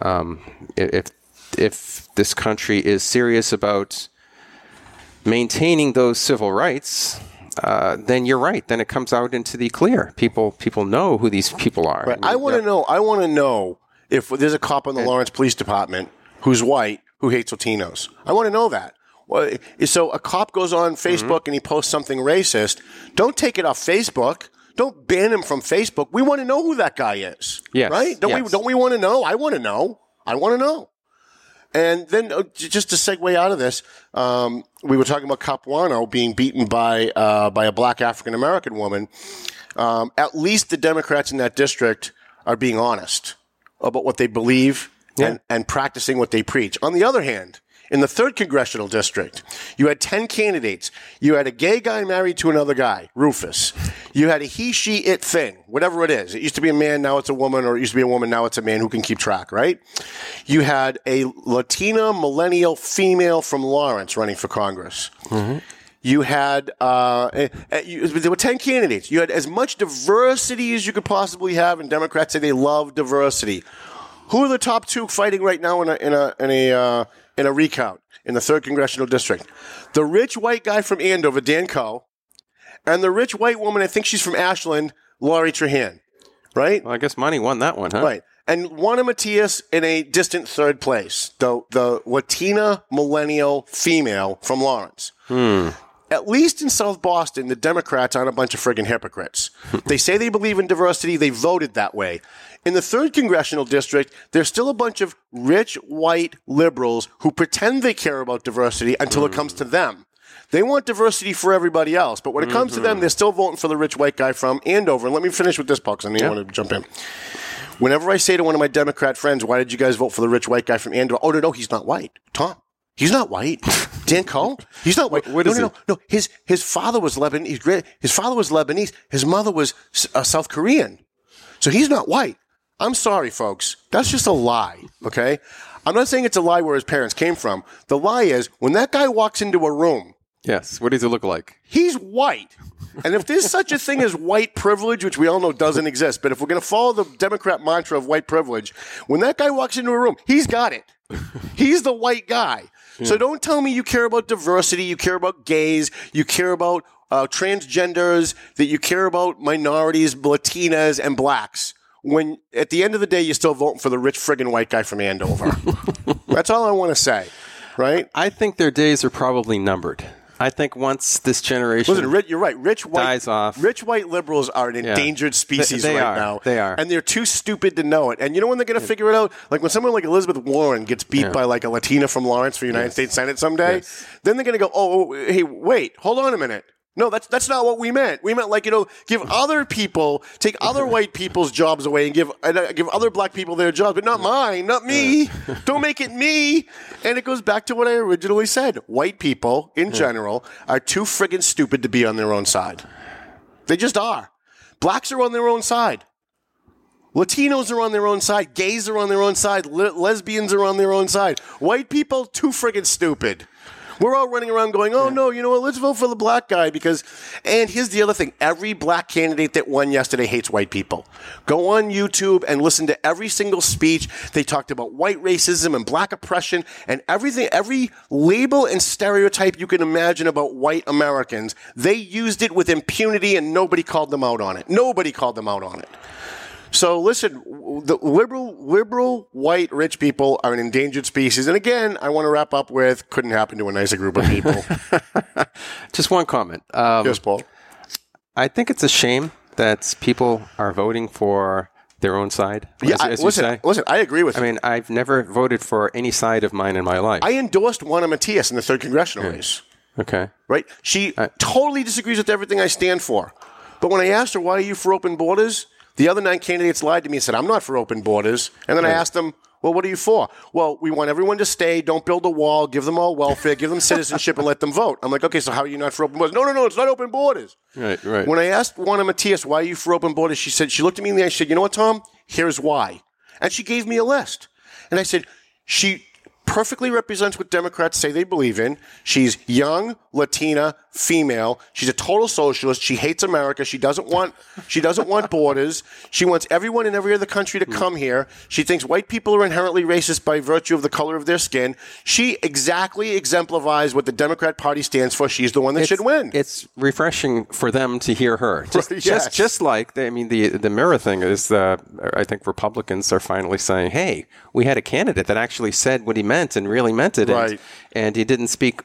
um, if if this country is serious about maintaining those civil rights, uh, then you're right. Then it comes out into the clear. People people know who these people are. Right. I want to know. I want to know if there's a cop in the Lawrence Police Department who's white who hates Latinos. I want to know that. Well, so a cop goes on Facebook and he posts something racist. Don't take it off Facebook. Don't ban him from Facebook. We want to know who that guy is. Yes, Right? Don't we? Don't we want to know? I want to know. I want to know. And then, uh, just to segue out of this, um, we were talking about Capuano being beaten by uh, by a black African American woman. Um, at least the Democrats in that district are being honest about what they believe and, and practicing what they preach. On the other hand, in the third congressional district, you had 10 candidates. You had a gay guy married to another guy, Rufus. You had a he, she, it thing, whatever it is. It used to be a man, now it's a woman, or it used to be a woman, now it's a man who can keep track, right? You had a Latina millennial female from Lawrence running for Congress. You had uh, eh, eh, you, there were ten candidates. You had as much diversity as you could possibly have, and Democrats say they love diversity. Who are the top two fighting right now in a in a in a uh, in a recount in the third congressional district? The rich white guy from Andover, Dan Koh, and the rich white woman. I think she's from Ashland, Lori Trahan. Right. Well, I guess Money won that one, huh? Right. And Juana Matias in a distant third place, the, the Latina millennial female from Lawrence. Hmm. At least in South Boston, the Democrats aren't a bunch of friggin' hypocrites. they say they believe in diversity, they voted that way. In the third congressional district, there's still a bunch of rich white liberals who pretend they care about diversity until it comes to them. They want diversity for everybody else, but when it comes to them, they're still voting for the rich white guy from Andover. And let me finish with this, folks. I know you want to jump in. Whenever I say to one of my Democrat friends, why did you guys vote for the rich white guy from Andover? Oh, no, no, he's not white. Tom, he's not white. Dan Koh, he's not white. What no, is no, no, no. His, his father was Lebanese. Great- His father was Lebanese. His mother was uh, South Korean. So he's not white. I'm sorry, folks. That's just a lie, okay? I'm not saying it's a lie where his parents came from. The lie is when that guy walks into a room, Yes. What does it look like? he's white. And if there's such a thing as white privilege, which we all know doesn't exist, but if we're going to follow the Democrat mantra of white privilege, when that guy walks into a room, he's got it. He's the white guy. So don't tell me you care about diversity, you care about gays, you care about uh, transgenders, that you care about minorities, Latinas, and blacks. When at the end of the day, you're still voting for the rich friggin' white guy from Andover. That's all I want to say, right? I think their days are probably numbered. I think once this generation Listen, Rich, you're right. Rich white dies off. Rich white liberals are an endangered species They- they right are. now. They are. and they're too stupid to know it. And you know when they're going to figure it out? Like when someone like Elizabeth Warren gets beat Yeah. by like a Latina from Lawrence for United States Senate someday, then they're going to go, "Oh, oh, hey, wait, hold on a minute." No, that's that's not what we meant. We meant like you know, give other people, take other white people's jobs away, and give and, uh, give other black people their jobs, but not mine, not me. Don't make it me. And it goes back to what I originally said: white people in general are too friggin' stupid to be on their own side. They just are. Blacks are on their own side. Latinos are on their own side. Gays are on their own side. Le- lesbians are on their own side. White people, too friggin' stupid. We're all running around going, oh no, you know what? Let's vote for the black guy because. And here's the other thing every black candidate that won yesterday hates white people. Go on YouTube and listen to every single speech. They talked about white racism and black oppression and everything, every label and stereotype you can imagine about white Americans. They used it with impunity and nobody called them out on it. Nobody called them out on it. So listen, the liberal, liberal, white, rich people are an endangered species. And again, I want to wrap up with couldn't happen to a nicer group of people. Just one comment. Um, yes, Paul. I think it's a shame that people are voting for their own side. Yeah, as, I, as you listen, say. listen. I agree with I you. mean, I've never voted for any side of mine in my life. I endorsed Juana Matias in the third congressional race. okay. Right? She totally disagrees with everything I stand for. But when I asked her why are you for open borders, the other nine candidates lied to me and said I'm not for open borders. And then I asked them, well, what are you for? Well, we want everyone to stay. Don't build a wall. Give them all welfare. give them citizenship and let them vote. I'm like, okay, so how are you not for open borders? No, no, no, it's not open borders. Right, right. When I asked Juana Matias, why are you for open borders? She said, she looked at me in the eye. She said, you know what, Tom? Here's why. And she gave me a list. And I said, she perfectly represents what Democrats say they believe in. She's young, Latina, female. She's a total socialist. She hates America. She doesn't want she doesn't want borders. She wants everyone in every other country to come here. She thinks white people are inherently racist by virtue of the color of their skin. She exactly exemplifies what the Democrat Party stands for. She's the one that should win. It's refreshing for them to hear her. Just, Right, just, just like they, I mean, the the mirror thing is. Uh, I think Republicans are finally saying, "Hey, we had a candidate that actually said what he meant and really meant it, and, Right. and he didn't speak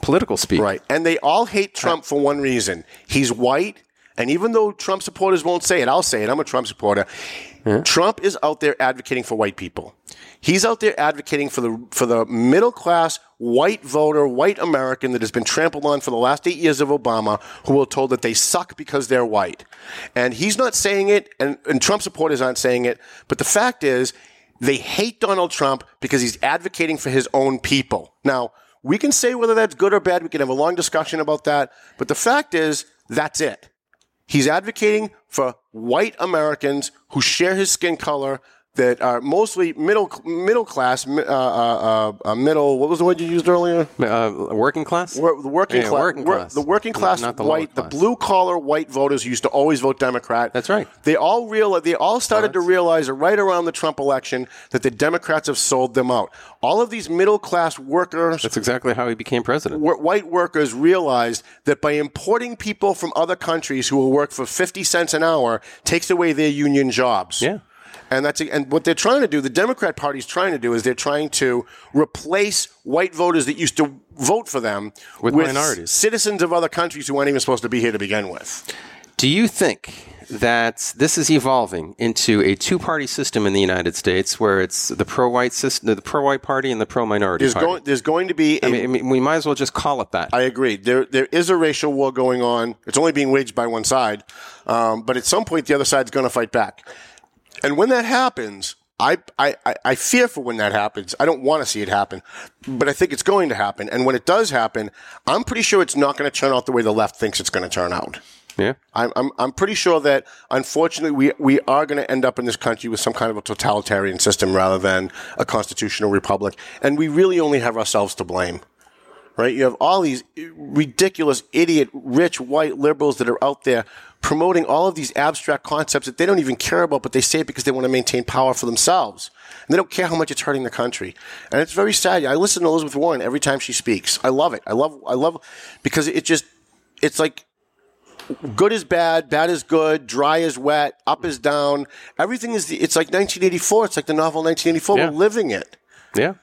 political speak." Right. And they all hate Trump for one reason. He's white. And even though Trump supporters won't say it, I'll say it. I'm a Trump supporter. Trump is out there advocating for white people. He's out there advocating for the for the middle class white voter, white American that has been trampled on for the last eight years of Obama, who were told that they suck because they're white. And he's not saying it, and, and Trump supporters aren't saying it. But the fact is, they hate Donald Trump because he's advocating for his own people. Now, we can say whether that's good or bad. We can have a long discussion about that. But the fact is, that's it. He's advocating for white Americans who share his skin color that are mostly middle middle class, uh, uh, uh, uh, middle. What was the word you used earlier? Uh, working class. Wor- the working Yeah, class, working wor- class. the working class not the lower white, the blue collar white voters used to always vote Democrat. That's right. They all real, they all started to realize right around the Trump election that the Democrats have sold them out. All of these middle class workers, That's exactly how he became president. wh- white workers realized that by importing people from other countries who will work for 50 cents an hour takes away their union jobs. Yeah. And that's and what they're trying to do, the Democrat Party's trying to do is they're trying to replace white voters that used to vote for them With minorities. citizens of other countries who aren't even supposed to be here to begin with. Do you think that this is evolving into a two-party system in the United States, where it's the pro-white system, the pro-white party, and the pro-minority There's party? going there's going to be a I mean, I mean, we might as well just call it that. I agree. There, there is a racial war going on. It's only being waged by one side, um, but at some point the other side's going to fight back. And when that happens, I, I, I- fear for when that happens. I don't want to see it happen, but I think it's going to happen. And when it does happen, I'm pretty sure it's not going to turn out the way the left thinks it's going to turn out. yeah. I'm, I'm, I'm pretty sure that unfortunately we, we are going to end up in this country with some kind of a totalitarian system rather than a constitutional republic. And we really only have ourselves to blame. Right? You have all these ridiculous, idiot, rich, white liberals that are out there promoting all of these abstract concepts that they don't even care about, but they say it because they want to maintain power for themselves. And they don't care how much it's hurting the country. And it's very sad. I listen to Elizabeth Warren every time she speaks. I love it. I love, I love, because it just, it's like, good is bad, bad is good, dry is wet, up is down. Everything is the, it's like 1984. It's like the novel 1984. Yeah. We're living it. Yeah.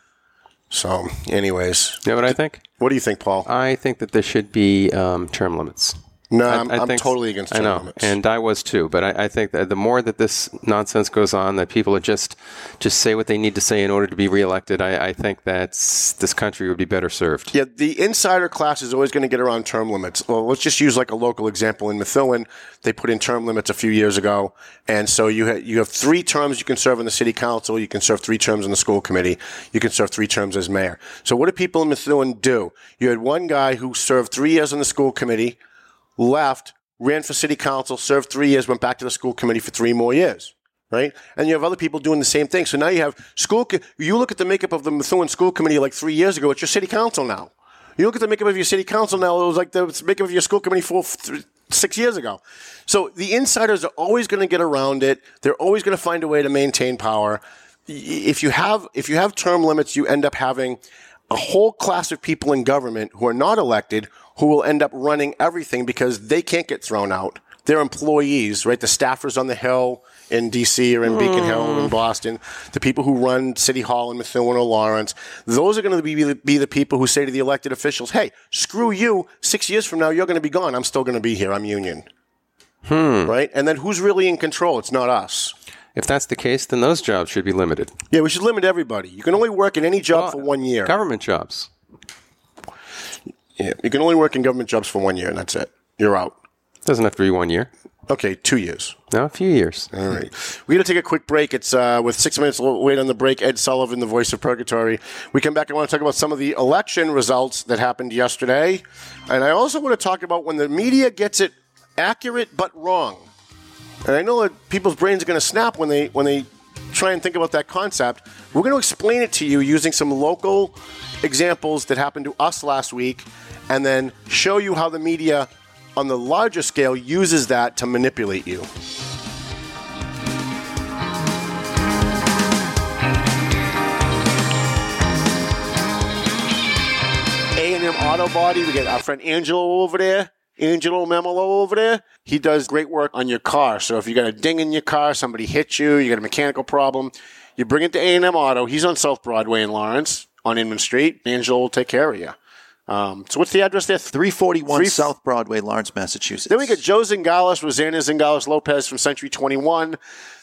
So, anyways, You know what I think? What do you think, Paul? I think that there should be um, term limits. No, I- I'm, I I'm think- totally against I know, limits. and I was too. But I, I think that the more that this nonsense goes on, that people are just just say what they need to say in order to be reelected. I, I think that this country would be better served. Yeah, the insider class is always going to get around term limits. Well, let's just use like a local example in Methuen. They put in term limits a few years ago, and so you ha- you have three terms you can serve on the city council. You can serve three terms on the school committee. You can serve three terms as mayor. So what do people in Methuen do? You had one guy who served three years on the school committee, left, ran for city council, served three years, went back to the school committee for three more years. Right? And you have other people doing the same thing. So now you have school, you look at the makeup of the Methuen school committee like three years ago, it's your city council now. You look at the makeup of your city council now, it was like the makeup of your school committee four, six years ago. So the insiders are always going to get around it. They're always going to find a way to maintain power. If you have, if you have term limits, you end up having a whole class of people in government who are not elected who will end up running everything because they can't get thrown out. They're employees, right? The staffers on the Hill in DC or in Beacon Hill or in hmm. Boston, the people who run City Hall in Methuen or Lawrence, those are going to be, be, the, be the people who say to the elected officials, hey, screw you. Six years from now, you're going to be gone. I'm still going to be here. I'm union. Hmm. Right? And then who's really in control? It's not us. If that's the case, then those jobs should be limited. Yeah, we should limit everybody. You can only work in any job for one year. Government jobs. Yeah, you can only work in government jobs for one year, and that's it. You're out. Doesn't have to be one year. Okay, two years. No, a few years. All right. We're going to take a quick break. It's uh, with six minutes wait on the break. Ed Sullivan, the voice of Purgatory. We come back. I want to talk about some of the election results that happened yesterday. And I also want to talk about when the media gets it accurate but wrong. And I know that people's brains are going to snap when they when they try and think about that concept. We're going to explain it to you using some local examples that happened to us last week, and then show you how the media, on the larger scale, uses that to manipulate you. A&M Auto Body. We got our friend Angelo over there. Angelo Memolo over there. He does great work on your car. So if you got a ding in your car, somebody hit you, you got a mechanical problem, you bring it to A&M Auto. He's on South Broadway in Lawrence on Inman Street. Angelo will take care of you. Um, so what's the address there? 341 Three- South Broadway, Lawrence, Massachusetts. Then we got Joe Zingales, Rosanna Zingales Lopez from Century 21.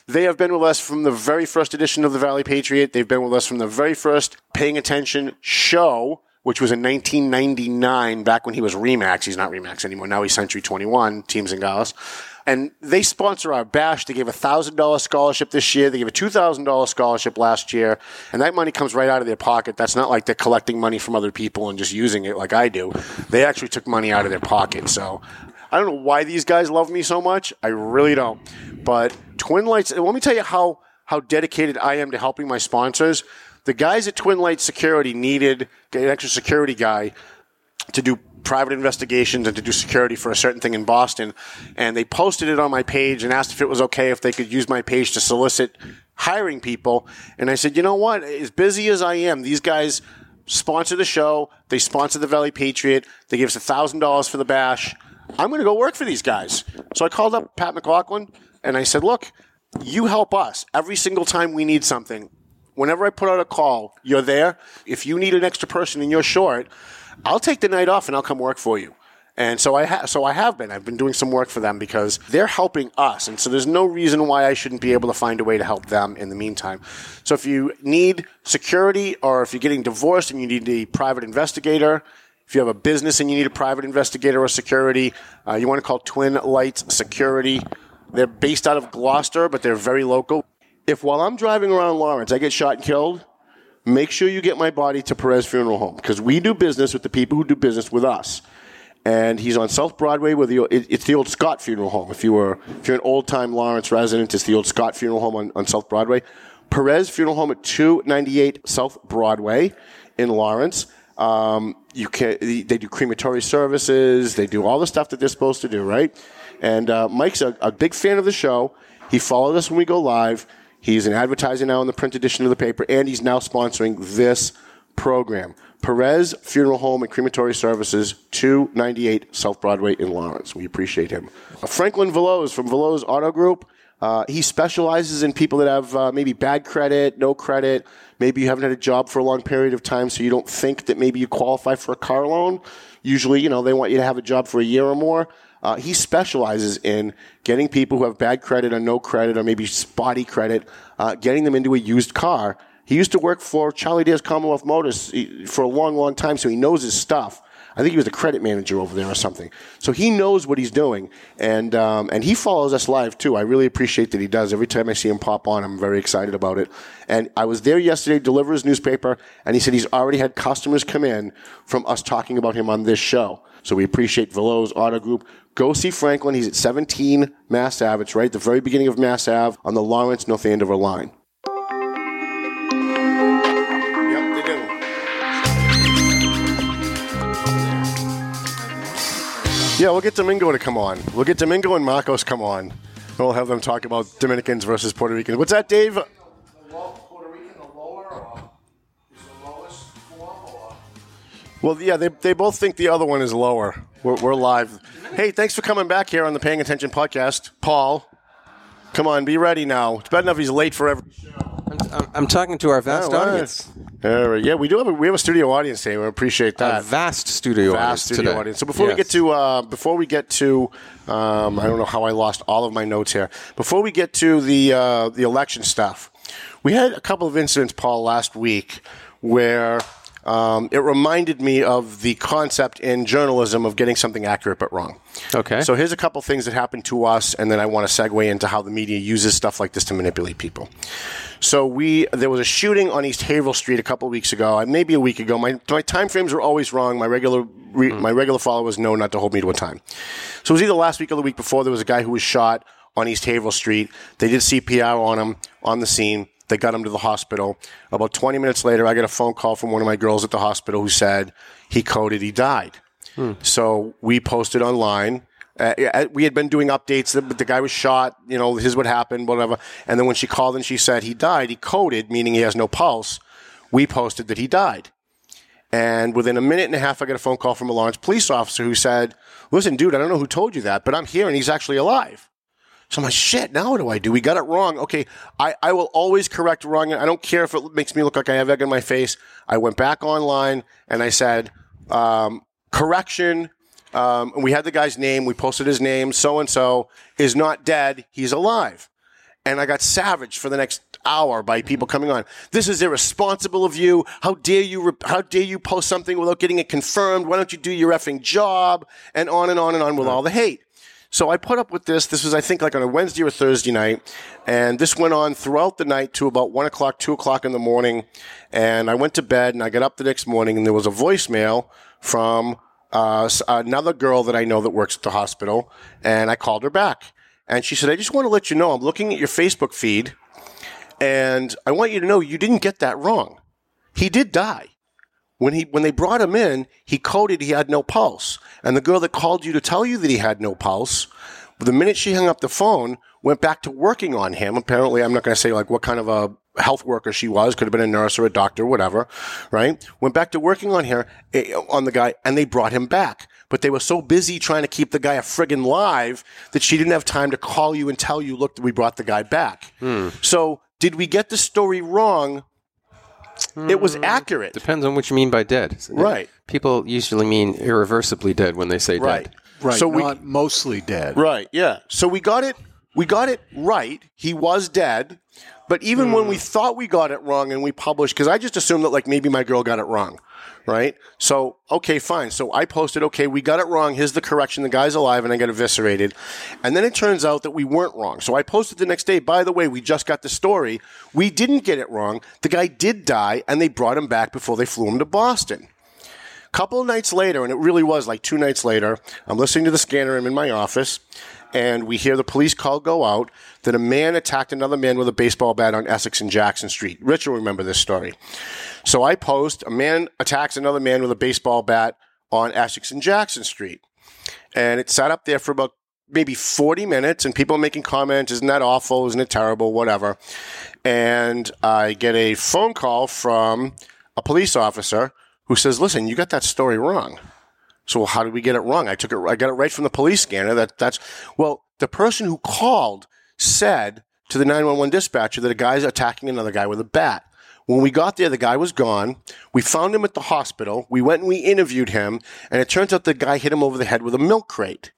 They have been with us from the very first edition of the Valley Patriot. They've been with us from the very first Paying Attention show, which was in 1999, back when he was Remax. He's not Remax anymore. Now he's Century 21, Team Zingales. And they sponsor our bash. They gave a $1,000 scholarship this year. They gave a $2,000 scholarship last year. And that money comes right out of their pocket. That's not like they're collecting money from other people and just using it like I do. They actually took money out of their pocket. So I don't know why these guys love me so much. I really don't. But Twin Lights, let me tell you how, how dedicated I am to helping my sponsors. The guys at Twin Lights Security needed an extra security guy to do private investigations and to do security for a certain thing in Boston. And they posted it on my page and asked if it was okay if they could use my page to solicit hiring people. And I said, you know what? As busy as I am, these guys sponsor the show. They sponsor the Valley Patriot. They give us a thousand dollars for the bash. I'm going to go work for these guys. So I called up Pat McLaughlin and I said, look, you help us every single time we need something. Whenever I put out a call, you're there. If you need an extra person and you're short, I'll take the night off and I'll come work for you. And so I ha- so I have been. I've been doing some work for them because they're helping us, and so there's no reason why I shouldn't be able to find a way to help them in the meantime. So if you need security, or if you're getting divorced and you need a private investigator, if you have a business and you need a private investigator or security, uh, you want to call Twin Lights Security. They're based out of Gloucester, but they're very local. If while I'm driving around Lawrence, I get shot and killed, make sure you get my body to Perez Funeral Home because we do business with the people who do business with us. And he's on South Broadway with the it's the old Scott Funeral Home. If you were if you're an old time Lawrence resident, it's the old Scott Funeral Home on, on South Broadway. Perez Funeral Home at 298 South Broadway in Lawrence. Um, you can they do crematory services. They do all the stuff that they're supposed to do, right? And uh, Mike's a, a big fan of the show. He followed us when we go live. He's an advertiser now in the print edition of the paper, and he's now sponsoring this program. Perez Funeral Home and Crematory Services, 298 South Broadway in Lawrence. We appreciate him. Uh, Franklin Veloz from Veloz Auto Group. Uh, he specializes in people that have uh, maybe bad credit, no credit. Maybe you haven't had a job for a long period of time, so you don't think that maybe you qualify for a car loan. Usually, you know, they want you to have a job for a year or more. Uh, he specializes in getting people who have bad credit or no credit or maybe spotty credit, uh, getting them into a used car. He used to work for Charlie Dare's Commonwealth Motors for a long, long time, so he knows his stuff. I think he was a credit manager over there or something. So he knows what he's doing, and um, and he follows us live too. I really appreciate that he does. Every time I see him pop on, I'm very excited about it. And I was there yesterday, deliver his newspaper, and he said he's already had customers come in from us talking about him on this show. So we appreciate Veloz Auto Group. Go see Franklin. He's at 17 Mass Ave. It's right at the very beginning of Mass Ave on the Lawrence North Andover line. Yep, they do. Yeah, we'll get Domingo to come on. We'll get Domingo and Marcos come on. And we'll have them talk about Dominicans versus Puerto Ricans. What's that, Dave? Well, yeah, they, they both think the other one is lower. We're, we're live. Hey, thanks for coming back here on the Paying Attention podcast. Paul, come on, be ready now. It's bad enough he's late for every I'm, I'm talking to our vast Oh, audience. Right. Yeah, we do have a, we have a studio audience today. We appreciate that. A vast studio vast audience studio today. audience. So before we get to uh, before we get to um, I don't know how I lost all of my notes here. Before we get to the uh, the election stuff, we had a couple of incidents, Paul, last week where um, it reminded me of the concept in journalism of getting something accurate but wrong. Okay. So here's a couple things that happened to us, and then I want to segue into how the media uses stuff like this to manipulate people. So we there was a shooting on East Haverhill Street a couple weeks ago, uh, maybe a week ago. My my time frames are always wrong. My regular re, my regular followers know not to hold me to a time. So it was either last week or the week before. There was a guy who was shot on East Haverhill Street. They did CPR on him on the scene. They got him to the hospital. About 20 minutes later, I got a phone call from one of my girls at the hospital who said he coded, he died. So we posted online. Uh, uh, we had been doing updates. The, the guy was shot. You know, here's what happened, whatever. And then when she called and she said he died, he coded, meaning he has no pulse. We posted that he died. And within a minute and a half, I got a phone call from a Lawrence police officer who said, "Listen, dude, I don't know who told you that, but I'm here and he's actually alive." So I'm like, "Shit! Now what do I do? We got it wrong. Okay, I, I will always correct wrong. I don't care if it makes me look like I have egg in my face." I went back online and I said, um, "Correction." Um, and we had the guy's name. We posted his name. So and so is not dead. He's alive. And I got savaged for the next hour by people coming on. This is irresponsible of you. How dare you? Re- how dare you post something without getting it confirmed? Why don't you do your effing job? And on and on and on with all the hate. So I put up with this. This was, I think, like on a Wednesday or Thursday night. And this went on throughout the night to about one o'clock, two o'clock in the morning. And I went to bed and I got up the next morning and there was a voicemail from uh, another girl that I know that works at the hospital. And I called her back. And she said, I just want to let you know I'm looking at your Facebook feed and I want you to know you didn't get that wrong. He did die. When he when they brought him in, he coded he had no pulse. And the girl that called you to tell you that he had no pulse, the minute she hung up the phone, went back to working on him. Apparently, I'm not going to say like what kind of a health worker she was. Could have been a nurse or a doctor, whatever. Right? Went back to working on her eh, on the guy, and they brought him back. But they were so busy trying to keep the guy a friggin' live that she didn't have time to call you and tell you, look, we brought the guy back. So did we get the story wrong? It was hmm. accurate. Depends on what you mean by dead. Right. People usually mean irreversibly dead when they say Right. dead. Right, So we- not mostly dead. Right. Yeah. So we got it. We got it right. He was dead. But even when hmm. we thought we got it wrong and we published, because I just assumed that like maybe my girl got it wrong, right? So okay, fine. So I posted, okay, we got it wrong. Here's the correction. The guy's alive, and I got eviscerated. And then it turns out that we weren't wrong. So I posted the next day. By the way, we just got the story. We didn't get it wrong. The guy did die, and they brought him back before they flew him to Boston. couple nights later, and it really was like two nights later, I'm listening to the scanner. I'm in my office, and we hear the police call go out that a man attacked another man with a baseball bat on Essex and Jackson Street. Rich will remember this story. So I post a man attacks another man with a baseball bat on Essex and Jackson Street. And it sat up there for about maybe 40 minutes and people making comments, isn't that awful? Isn't it terrible? Whatever. And I get a phone call from a police officer who says, listen, you got that story wrong. So how did we get it wrong? I took it, I got it right from the police scanner. That that's, well, the person who called said to the 911 dispatcher that a guy's attacking another guy with a bat. When we got there, the guy was gone. We found him at the hospital. We went and we interviewed him, and it turns out the guy hit him over the head with a milk crate.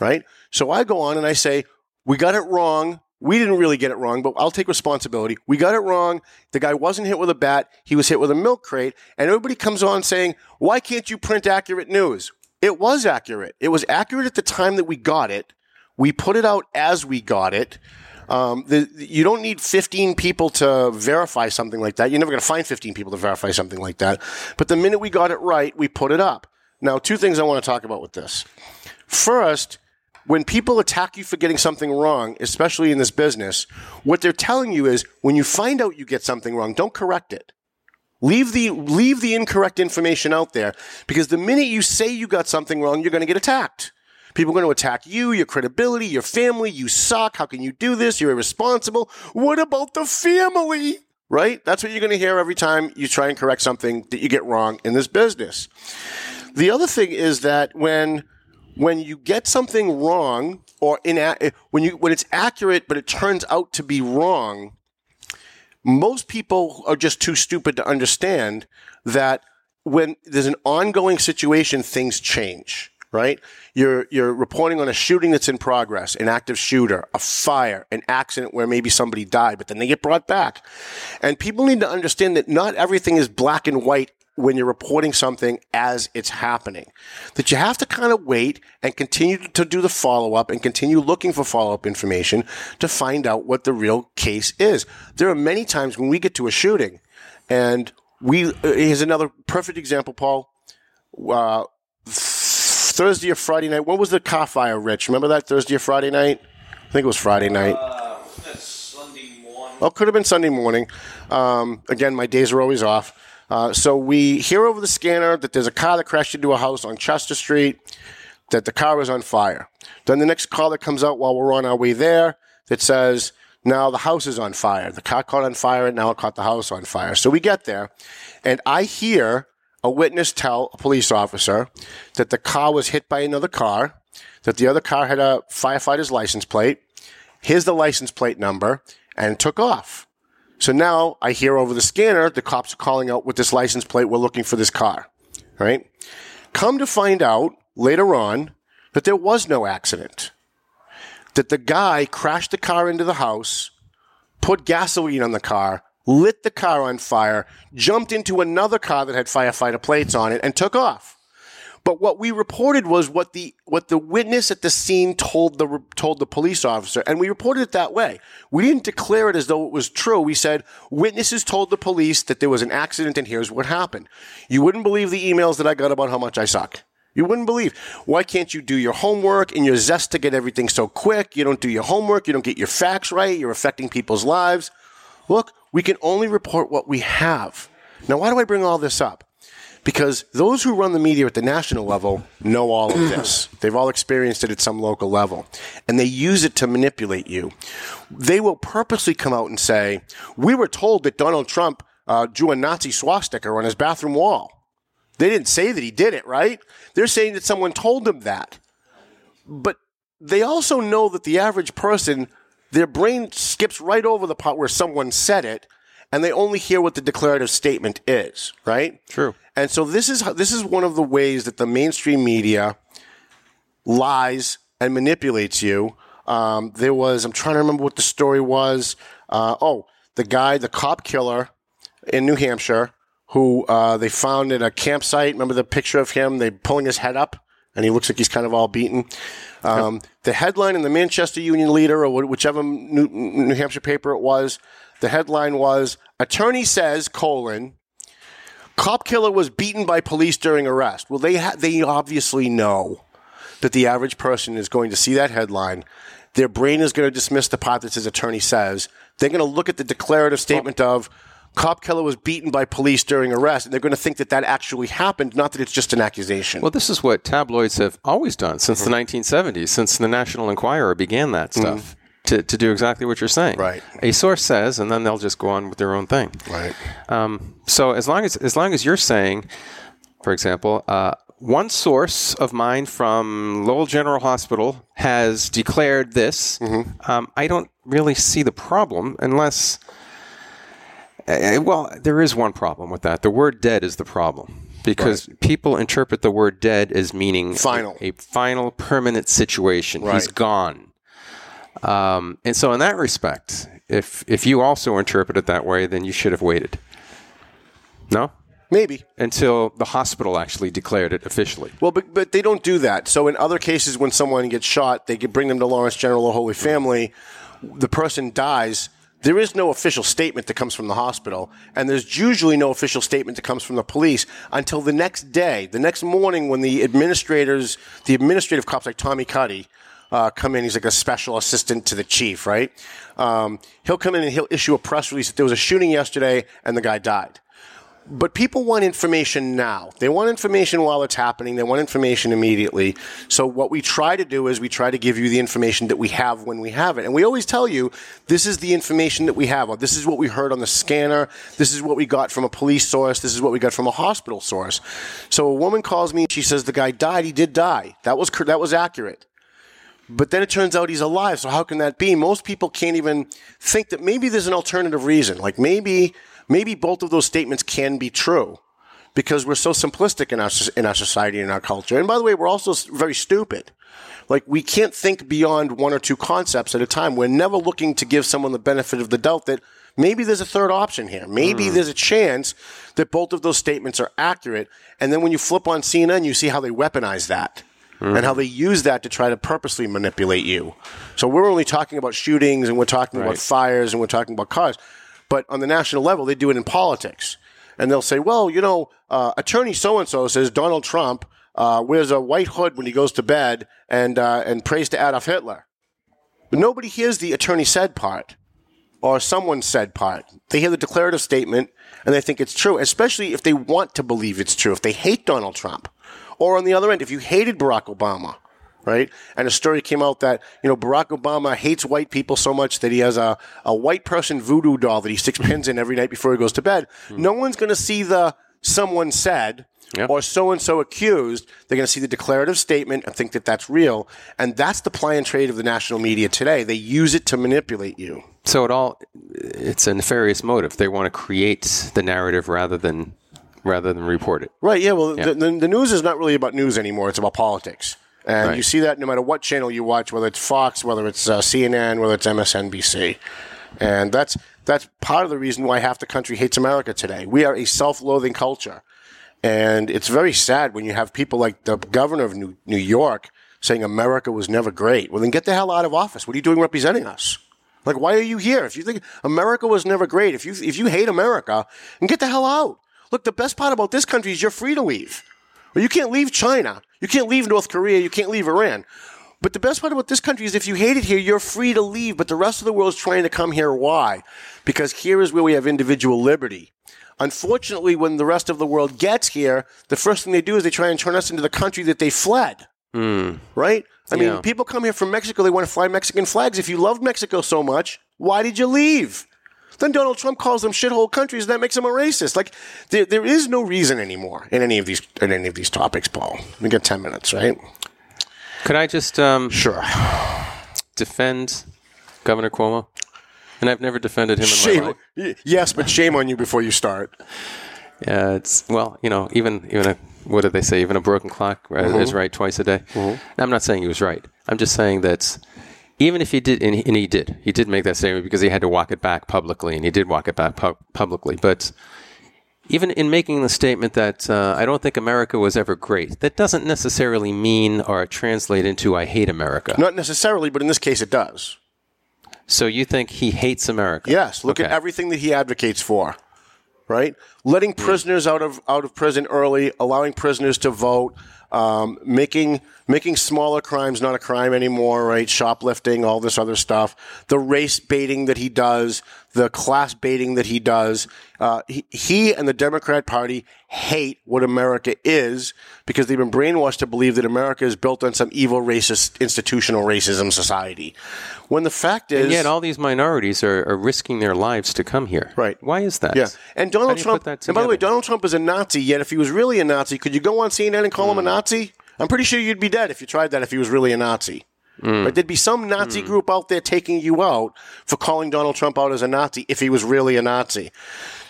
Right? So I go on and I say, We got it wrong. We didn't really get it wrong, but I'll take responsibility. We got it wrong. The guy wasn't hit with a bat. He was hit with a milk crate. And everybody comes on saying, Why can't you print accurate news? It was accurate. It was accurate at the time that we got it. We put it out as we got it. Um, the, you don't need 15 people to verify something like that. You're never going to find 15 people to verify something like that. But the minute we got it right, we put it up. Now, two things I want to talk about with this. First, when people attack you for getting something wrong, especially in this business, what they're telling you is when you find out you get something wrong, don't correct it. Leave the leave the incorrect information out there because the minute you say you got something wrong, you're going to get attacked. People are going to attack you, your credibility, your family. You suck. How can you do this? You're irresponsible. What about the family? Right? That's what you're going to hear every time you try and correct something that you get wrong in this business. The other thing is that when when you get something wrong or ina- when you when it's accurate but it turns out to be wrong, most people are just too stupid to understand that when there's an ongoing situation, things change right? You're, you're reporting on a shooting that's in progress, an active shooter, a fire, an accident where maybe somebody died, but then they get brought back. And people need to understand that not everything is black and white when you're reporting something as it's happening. That you have to kind of wait and continue to do the follow up and continue looking for follow up information to find out what the real case is. There are many times when we get to a shooting and we, uh, here's another perfect example, Paul. Uh, Thursday or Friday night. What was the car fire, Rich? Remember that Thursday or Friday night? I think it was Friday night. Uh, Sunday morning. Oh, could have been Sunday morning. Um, again, my days are always off. Uh, so we hear over the scanner that there's a car that crashed into a house on Chester Street, that the car was on fire. Then the next call that comes out while we're on our way there that says, now the house is on fire. The car caught on fire and now it caught the house on fire. So we get there and I hear a witness tell a police officer that the car was hit by another car, that the other car had a firefighter's license plate. Here's the license plate number and took off. So now I hear over the scanner, the cops are calling out with this license plate, we're looking for this car, right? Come to find out later on that there was no accident. That the guy crashed the car into the house, put gasoline on the car, lit the car on fire, jumped into another car that had firefighter plates on it, and took off. But what we reported was what the what the witness at the scene told the told the police officer, and we reported it that way. We didn't declare it as though it was true. We said witnesses told the police that there was an accident, and here's what happened. You wouldn't believe the emails that I got about how much I suck. You wouldn't believe. Why can't you do your homework and your zest to get everything so quick? You don't do your homework. You don't get your facts right. You're affecting people's lives. Look, we can only report what we have. Now, why do I bring all this up? Because those who run the media at the national level know all of this. They've all experienced it at some local level. And they use it to manipulate you. They will purposely come out and say, We were told that Donald Trump uh, drew a Nazi swastika on his bathroom wall. They didn't say that he did it, right? They're saying that someone told them that. But they also know that the average person their brain skips right over the part where someone said it and they only hear what the declarative statement is, right? True. And so this is this is one of the ways that the mainstream media lies and manipulates you. Um, there was I'm trying to remember what the story was. Uh, oh, the guy, the cop killer in New Hampshire, who uh, they found in a campsite. Remember the picture of him? They pulling his head up, and he looks like he's kind of all beaten. Um, The headline in the Manchester Union Leader, or whichever New, New Hampshire paper it was, the headline was "Attorney says colon." cop killer was beaten by police during arrest. Well, they ha- they obviously know that the average person is going to see that headline. Their brain is going to dismiss the part that his attorney says. They're going to look at the declarative statement of cop killer was beaten by police during arrest, and they're going to think that that actually happened, not that it's just an accusation. Well, this is what tabloids have always done since the 1970s, since the National Enquirer began that stuff. To, to do exactly what you're saying, Right. A source says, and then they'll just go on with their own thing, Right. Um, so as long as as long as you're saying, for example, uh, one source of mine from Lowell General Hospital has declared this, um, I don't really see the problem unless. Uh, well, there is one problem with that. The word "dead" is the problem because people interpret the word "dead" as meaning Final. a, a final, permanent situation. He's gone. Um, and so, in that respect, if if you also interpret it that way, then you should have waited. No, Maybe. until the hospital actually declared it officially. Well, but, but they don't do that. So in other cases, when someone gets shot, they bring them to Lawrence General or Holy Family. The person dies. There is no official statement that comes from the hospital, and there's usually no official statement that comes from the police until the next day, the next morning, when the administrators, the administrative cops like Tommy Cuddy, uh, come in. He's like a special assistant to the chief, right? Um, he'll come in and he'll issue a press release that there was a shooting yesterday and the guy died. But people want information now. They want information while it's happening. They want information immediately. So what we try to do is we try to give you the information that we have when we have it. And we always tell you this is the information that we have. Or this is what we heard on the scanner. This is what we got from a police source. This is what we got from a hospital source. So a woman calls me and she says the guy died. He did die. That was that was accurate. But then it turns out he's alive. So how can that be? Most people can't even think that maybe there's an alternative reason. Like maybe maybe both of those statements can be true because we're so simplistic in our in our society and our culture. And by the way, we're also very stupid. Like we can't think beyond one or two concepts at a time. We're never looking to give someone the benefit of the doubt that maybe there's a third option here. Maybe hmm. there's a chance that both of those statements are accurate. And then when you flip on CNN, you see how they weaponize that hmm. and how they use that to try to purposely manipulate you. So we're only talking about shootings and we're talking about fires and we're talking about cars. But on the national level, they do it in politics. And they'll say, well, you know, uh, attorney so and so says Donald Trump uh, wears a white hood when he goes to bed and, uh, and prays to Adolf Hitler. But nobody hears the attorney said part or someone said part. They hear the declarative statement and they think it's true, especially if they want to believe it's true, if they hate Donald Trump. Or on the other end, if you hated Barack Obama, right? And a story came out that, you know, Barack Obama hates white people so much that he has a, a white person voodoo doll that he sticks pins in every night before he goes to bed. Hmm. No one's going to see the someone said Yep. or so and so accused. They're going to see the declarative statement and think that that's real. And that's the ply and trade of the national media today. They use it to manipulate you. So it all it's a nefarious motive. They want to create the narrative rather than rather than report it. Right. Yeah. Well, Yeah. The, the, the news is not really about news anymore. It's about politics. And Right. you see that no matter what channel you watch, whether it's Fox, whether it's uh, CNN, whether it's MSNBC. And that's that's part of the reason why half the country hates America today. We are a self-loathing culture. And it's very sad when you have people like the governor of New, New York saying America was never great. Well, then get the hell out of office. What are you doing representing us? Like, why are you here? If you think America was never great, if you if you hate America, then get the hell out. Look, the best part about this country is you're free to leave. Well, you can't leave China. You can't leave North Korea. You can't leave Iran. But the best part about this country is if you hate it here, you're free to leave. But the rest of the world is trying to come here. Why? Because here is where we have individual liberty. Unfortunately, when the rest of the world gets here, the first thing they do is they try and turn us into the country that they fled. Hmm. Right? I mean, people come here from Mexico, they want to fly Mexican flags. If you loved Mexico so much, why did you leave? Then Donald Trump calls them shithole countries, and that makes him a racist. Like, there, there is no reason anymore in any of these in any of these topics, Paul. We got ten minutes, right? Could I just um, Sure. defend Governor Cuomo? And I've never defended him in my Shame. life. Yes, but shame on you before you start. Yeah, it's well, you know, even even a what did they say? Even a broken clock uh, Mm-hmm. is right twice a day. I'm not saying he was right. I'm just saying that even if he did, and he, and he did, he did make that statement because he had to walk it back publicly, and he did walk it back pu- publicly. But even in making the statement that uh, I don't think America was ever great, that doesn't necessarily mean or translate into I hate America. Not necessarily, but in this case, it does. So you think he hates America? Yes. Look at everything that he advocates for. Right? Letting prisoners out of out of prison early, allowing prisoners to vote, um, making making smaller crimes not a crime anymore, right? Shoplifting, all this other stuff, the race baiting that he does, the class baiting that he does. Uh, he, he and the Democrat Party hate what America is because they've been brainwashed to believe that America is built on some evil racist institutional racism society. When the fact is, And yet, all these minorities are, are risking their lives to come here. Right. Why is that? Yeah, and Donald Trump. And by the way. Donald Trump is a Nazi. Yet, if he was really a Nazi, could you go on CNN and call him a hmm. Nazi? I'm pretty sure you'd be dead if you tried that. If he was really a Nazi, hmm. right? There'd be some Nazi hmm. group out there taking you out for calling Donald Trump out as a Nazi if he was really a Nazi.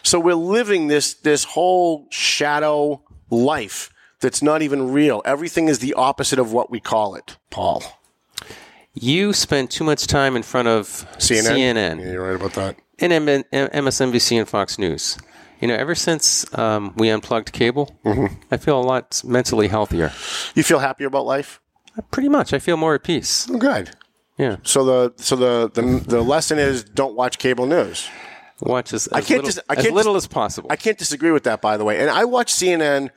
So we're living this this whole shadow life that's not even real. Everything is the opposite of what we call it, Paul. You spend too much time in front of CNN. CNN Yeah, you're right about that. and M- M- MSNBC and Fox News. You know, ever since um, we unplugged cable, Mm-hmm. I feel a lot mentally healthier. You feel happier about life? Pretty much, I feel more at peace. Oh, good. Yeah, So the so the the, the lesson is don't watch cable news. Watch as, as, I can't little, dis- I as can't little dis- as possible. I can't disagree with that, by the way. And I watch CNN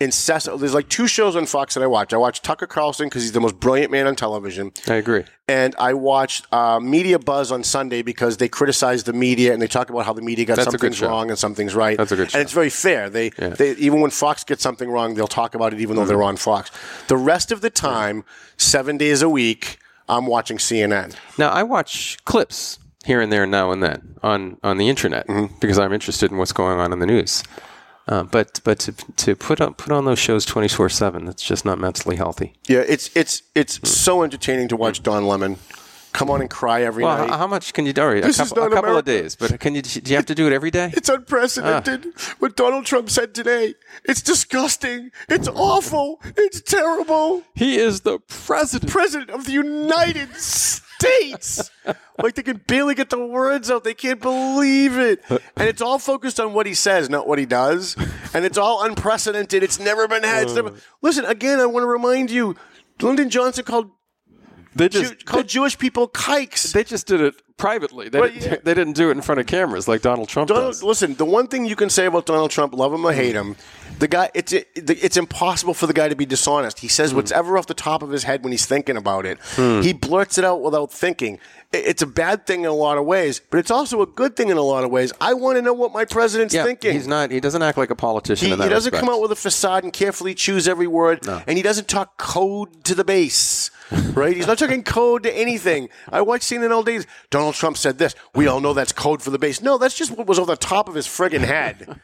incessantly. There's like two shows on Fox that I watch. I watch Tucker Carlson because he's the most brilliant man on television. I agree. And I watch uh, Media Buzz on Sunday because they criticize the media and they talk about how the media got That's a some things show. wrong and some things right. That's a good show. And it's very fair. They, they even when Fox gets something wrong, they'll talk about it even though they're on Fox. The rest of the time, seven days a week, I'm watching CNN. Now I watch clips here and there, now and then on on the internet Mm-hmm. because I'm interested in what's going on in the news. Uh, but but to, to put on put on those shows twenty four seven, that's just not mentally healthy. Yeah, it's it's it's Hmm. so entertaining to watch Don Lemon come on and cry every Well, night. how, how much can you do? A is couple, a couple of days, but can you do you have to do it every day? It's unprecedented. Ah. What Donald Trump said today. It's disgusting. It's awful. It's terrible. He is the president. President of the United States. Like they can barely get the words out. They can't believe it. And it's all focused on what he says, not what he does. And it's all unprecedented. It's never been had. Never- uh. Listen, again, I want to remind you, Lyndon Johnson called They Jew- called Jewish people kikes. they just did it privately. They, Well, didn't, yeah. they didn't do it in front of cameras like Donald Trump Donald, does. listen, the one thing you can say about Donald Trump, love him or hate him, the guy, it's it's impossible for the guy to be dishonest. He says hmm. what's ever off the top of his head when he's thinking about it. Hmm. He blurts it out without thinking. It's a bad thing in a lot of ways, but it's also a good thing in a lot of ways. I want to know what my president's Yeah, thinking. he's not. He doesn't act like a politician. He, in that he doesn't respect. come out with a facade and carefully choose every word, and he doesn't talk code to the base. Right? He's not talking code to anything. I watch CNN all day. Donald Trump said this. We all know that's code for the base. No, that's just what was on the top of his friggin' head.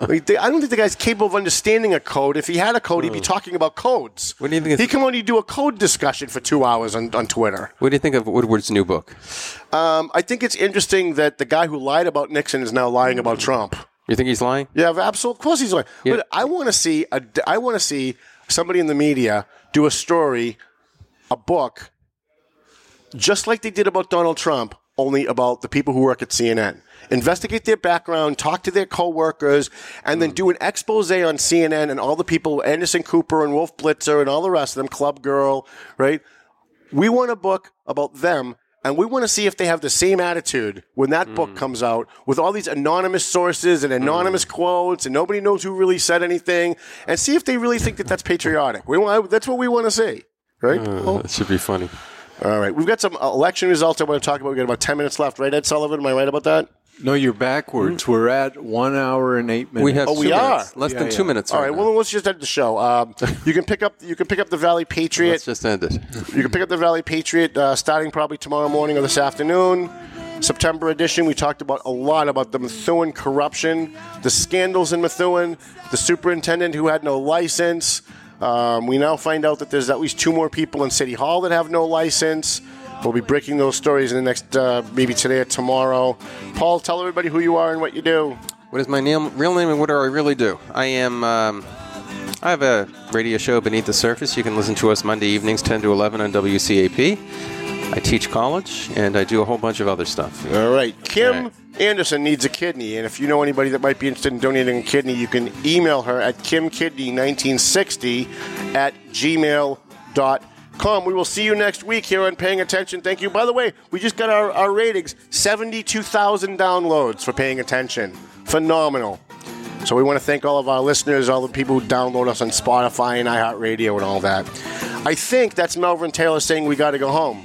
Like, they- I don't think the guy's capable of understanding a code. If he had a code, he'd be talking about codes. What do you think He'd it's- come on, he'd do a code discussion for two hours on, on Twitter. What do you think of Woodward's new book? Um, I think it's interesting that the guy who lied about Nixon is now lying about Trump. You think he's lying? Yeah, absolutely. Of course, he's lying. But I want to see a. I want to see somebody in the media do a story, a book, just like they did about Donald Trump, only about the people who work at CNN. Investigate their background, talk to their coworkers, and then hmm. do an expose on CNN and all the people, Anderson Cooper and Wolf Blitzer and all the rest of them, Club Girl, right? We want a book about them, and we want to see if they have the same attitude when that book hmm. comes out with all these anonymous sources and anonymous hmm. quotes, and nobody knows who really said anything, and see if they really think that that's patriotic. We want, that's what we want to see, right? Well, That should be funny. all right, we've got some uh, election results I want to talk about. We've got about 10 minutes left, right, Ed Sullivan? Am I right about that? No, you're backwards. We're at one hour and eight minutes. We have Oh, two we minutes. are? Less Yeah, than yeah. two minutes. All right, now. well, let's just end the show. Um, you can pick up you can pick up the Valley Patriot. let's just end it. You can pick up the Valley Patriot uh, starting probably tomorrow morning or this afternoon. September edition, we talked about a lot about the Methuen corruption, the scandals in Methuen, the superintendent who had no license. Um, we now find out that there's at least two more people in City Hall that have no license. We'll be breaking those stories in the next, uh, maybe today or tomorrow. Paul, tell everybody who you are and what you do. What is my name, real name and what do I really do? I am. Um, I have a radio show beneath the surface. You can listen to us Monday evenings, 10 to 11 on WCAP. I teach college and I do a whole bunch of other stuff. All right. Kim All right. Anderson needs a kidney, and if you know anybody that might be interested in donating a kidney, you can email her at kimkidney1960 at gmail.com. We will see you next week here on Paying Attention. Thank you. By the way, we just got our, our ratings 72,000 downloads for Paying Attention. Phenomenal. So we want to thank all of our listeners, all the people who download us on Spotify and iHeartRadio and all that. I think that's Melvin Taylor saying we got to go home.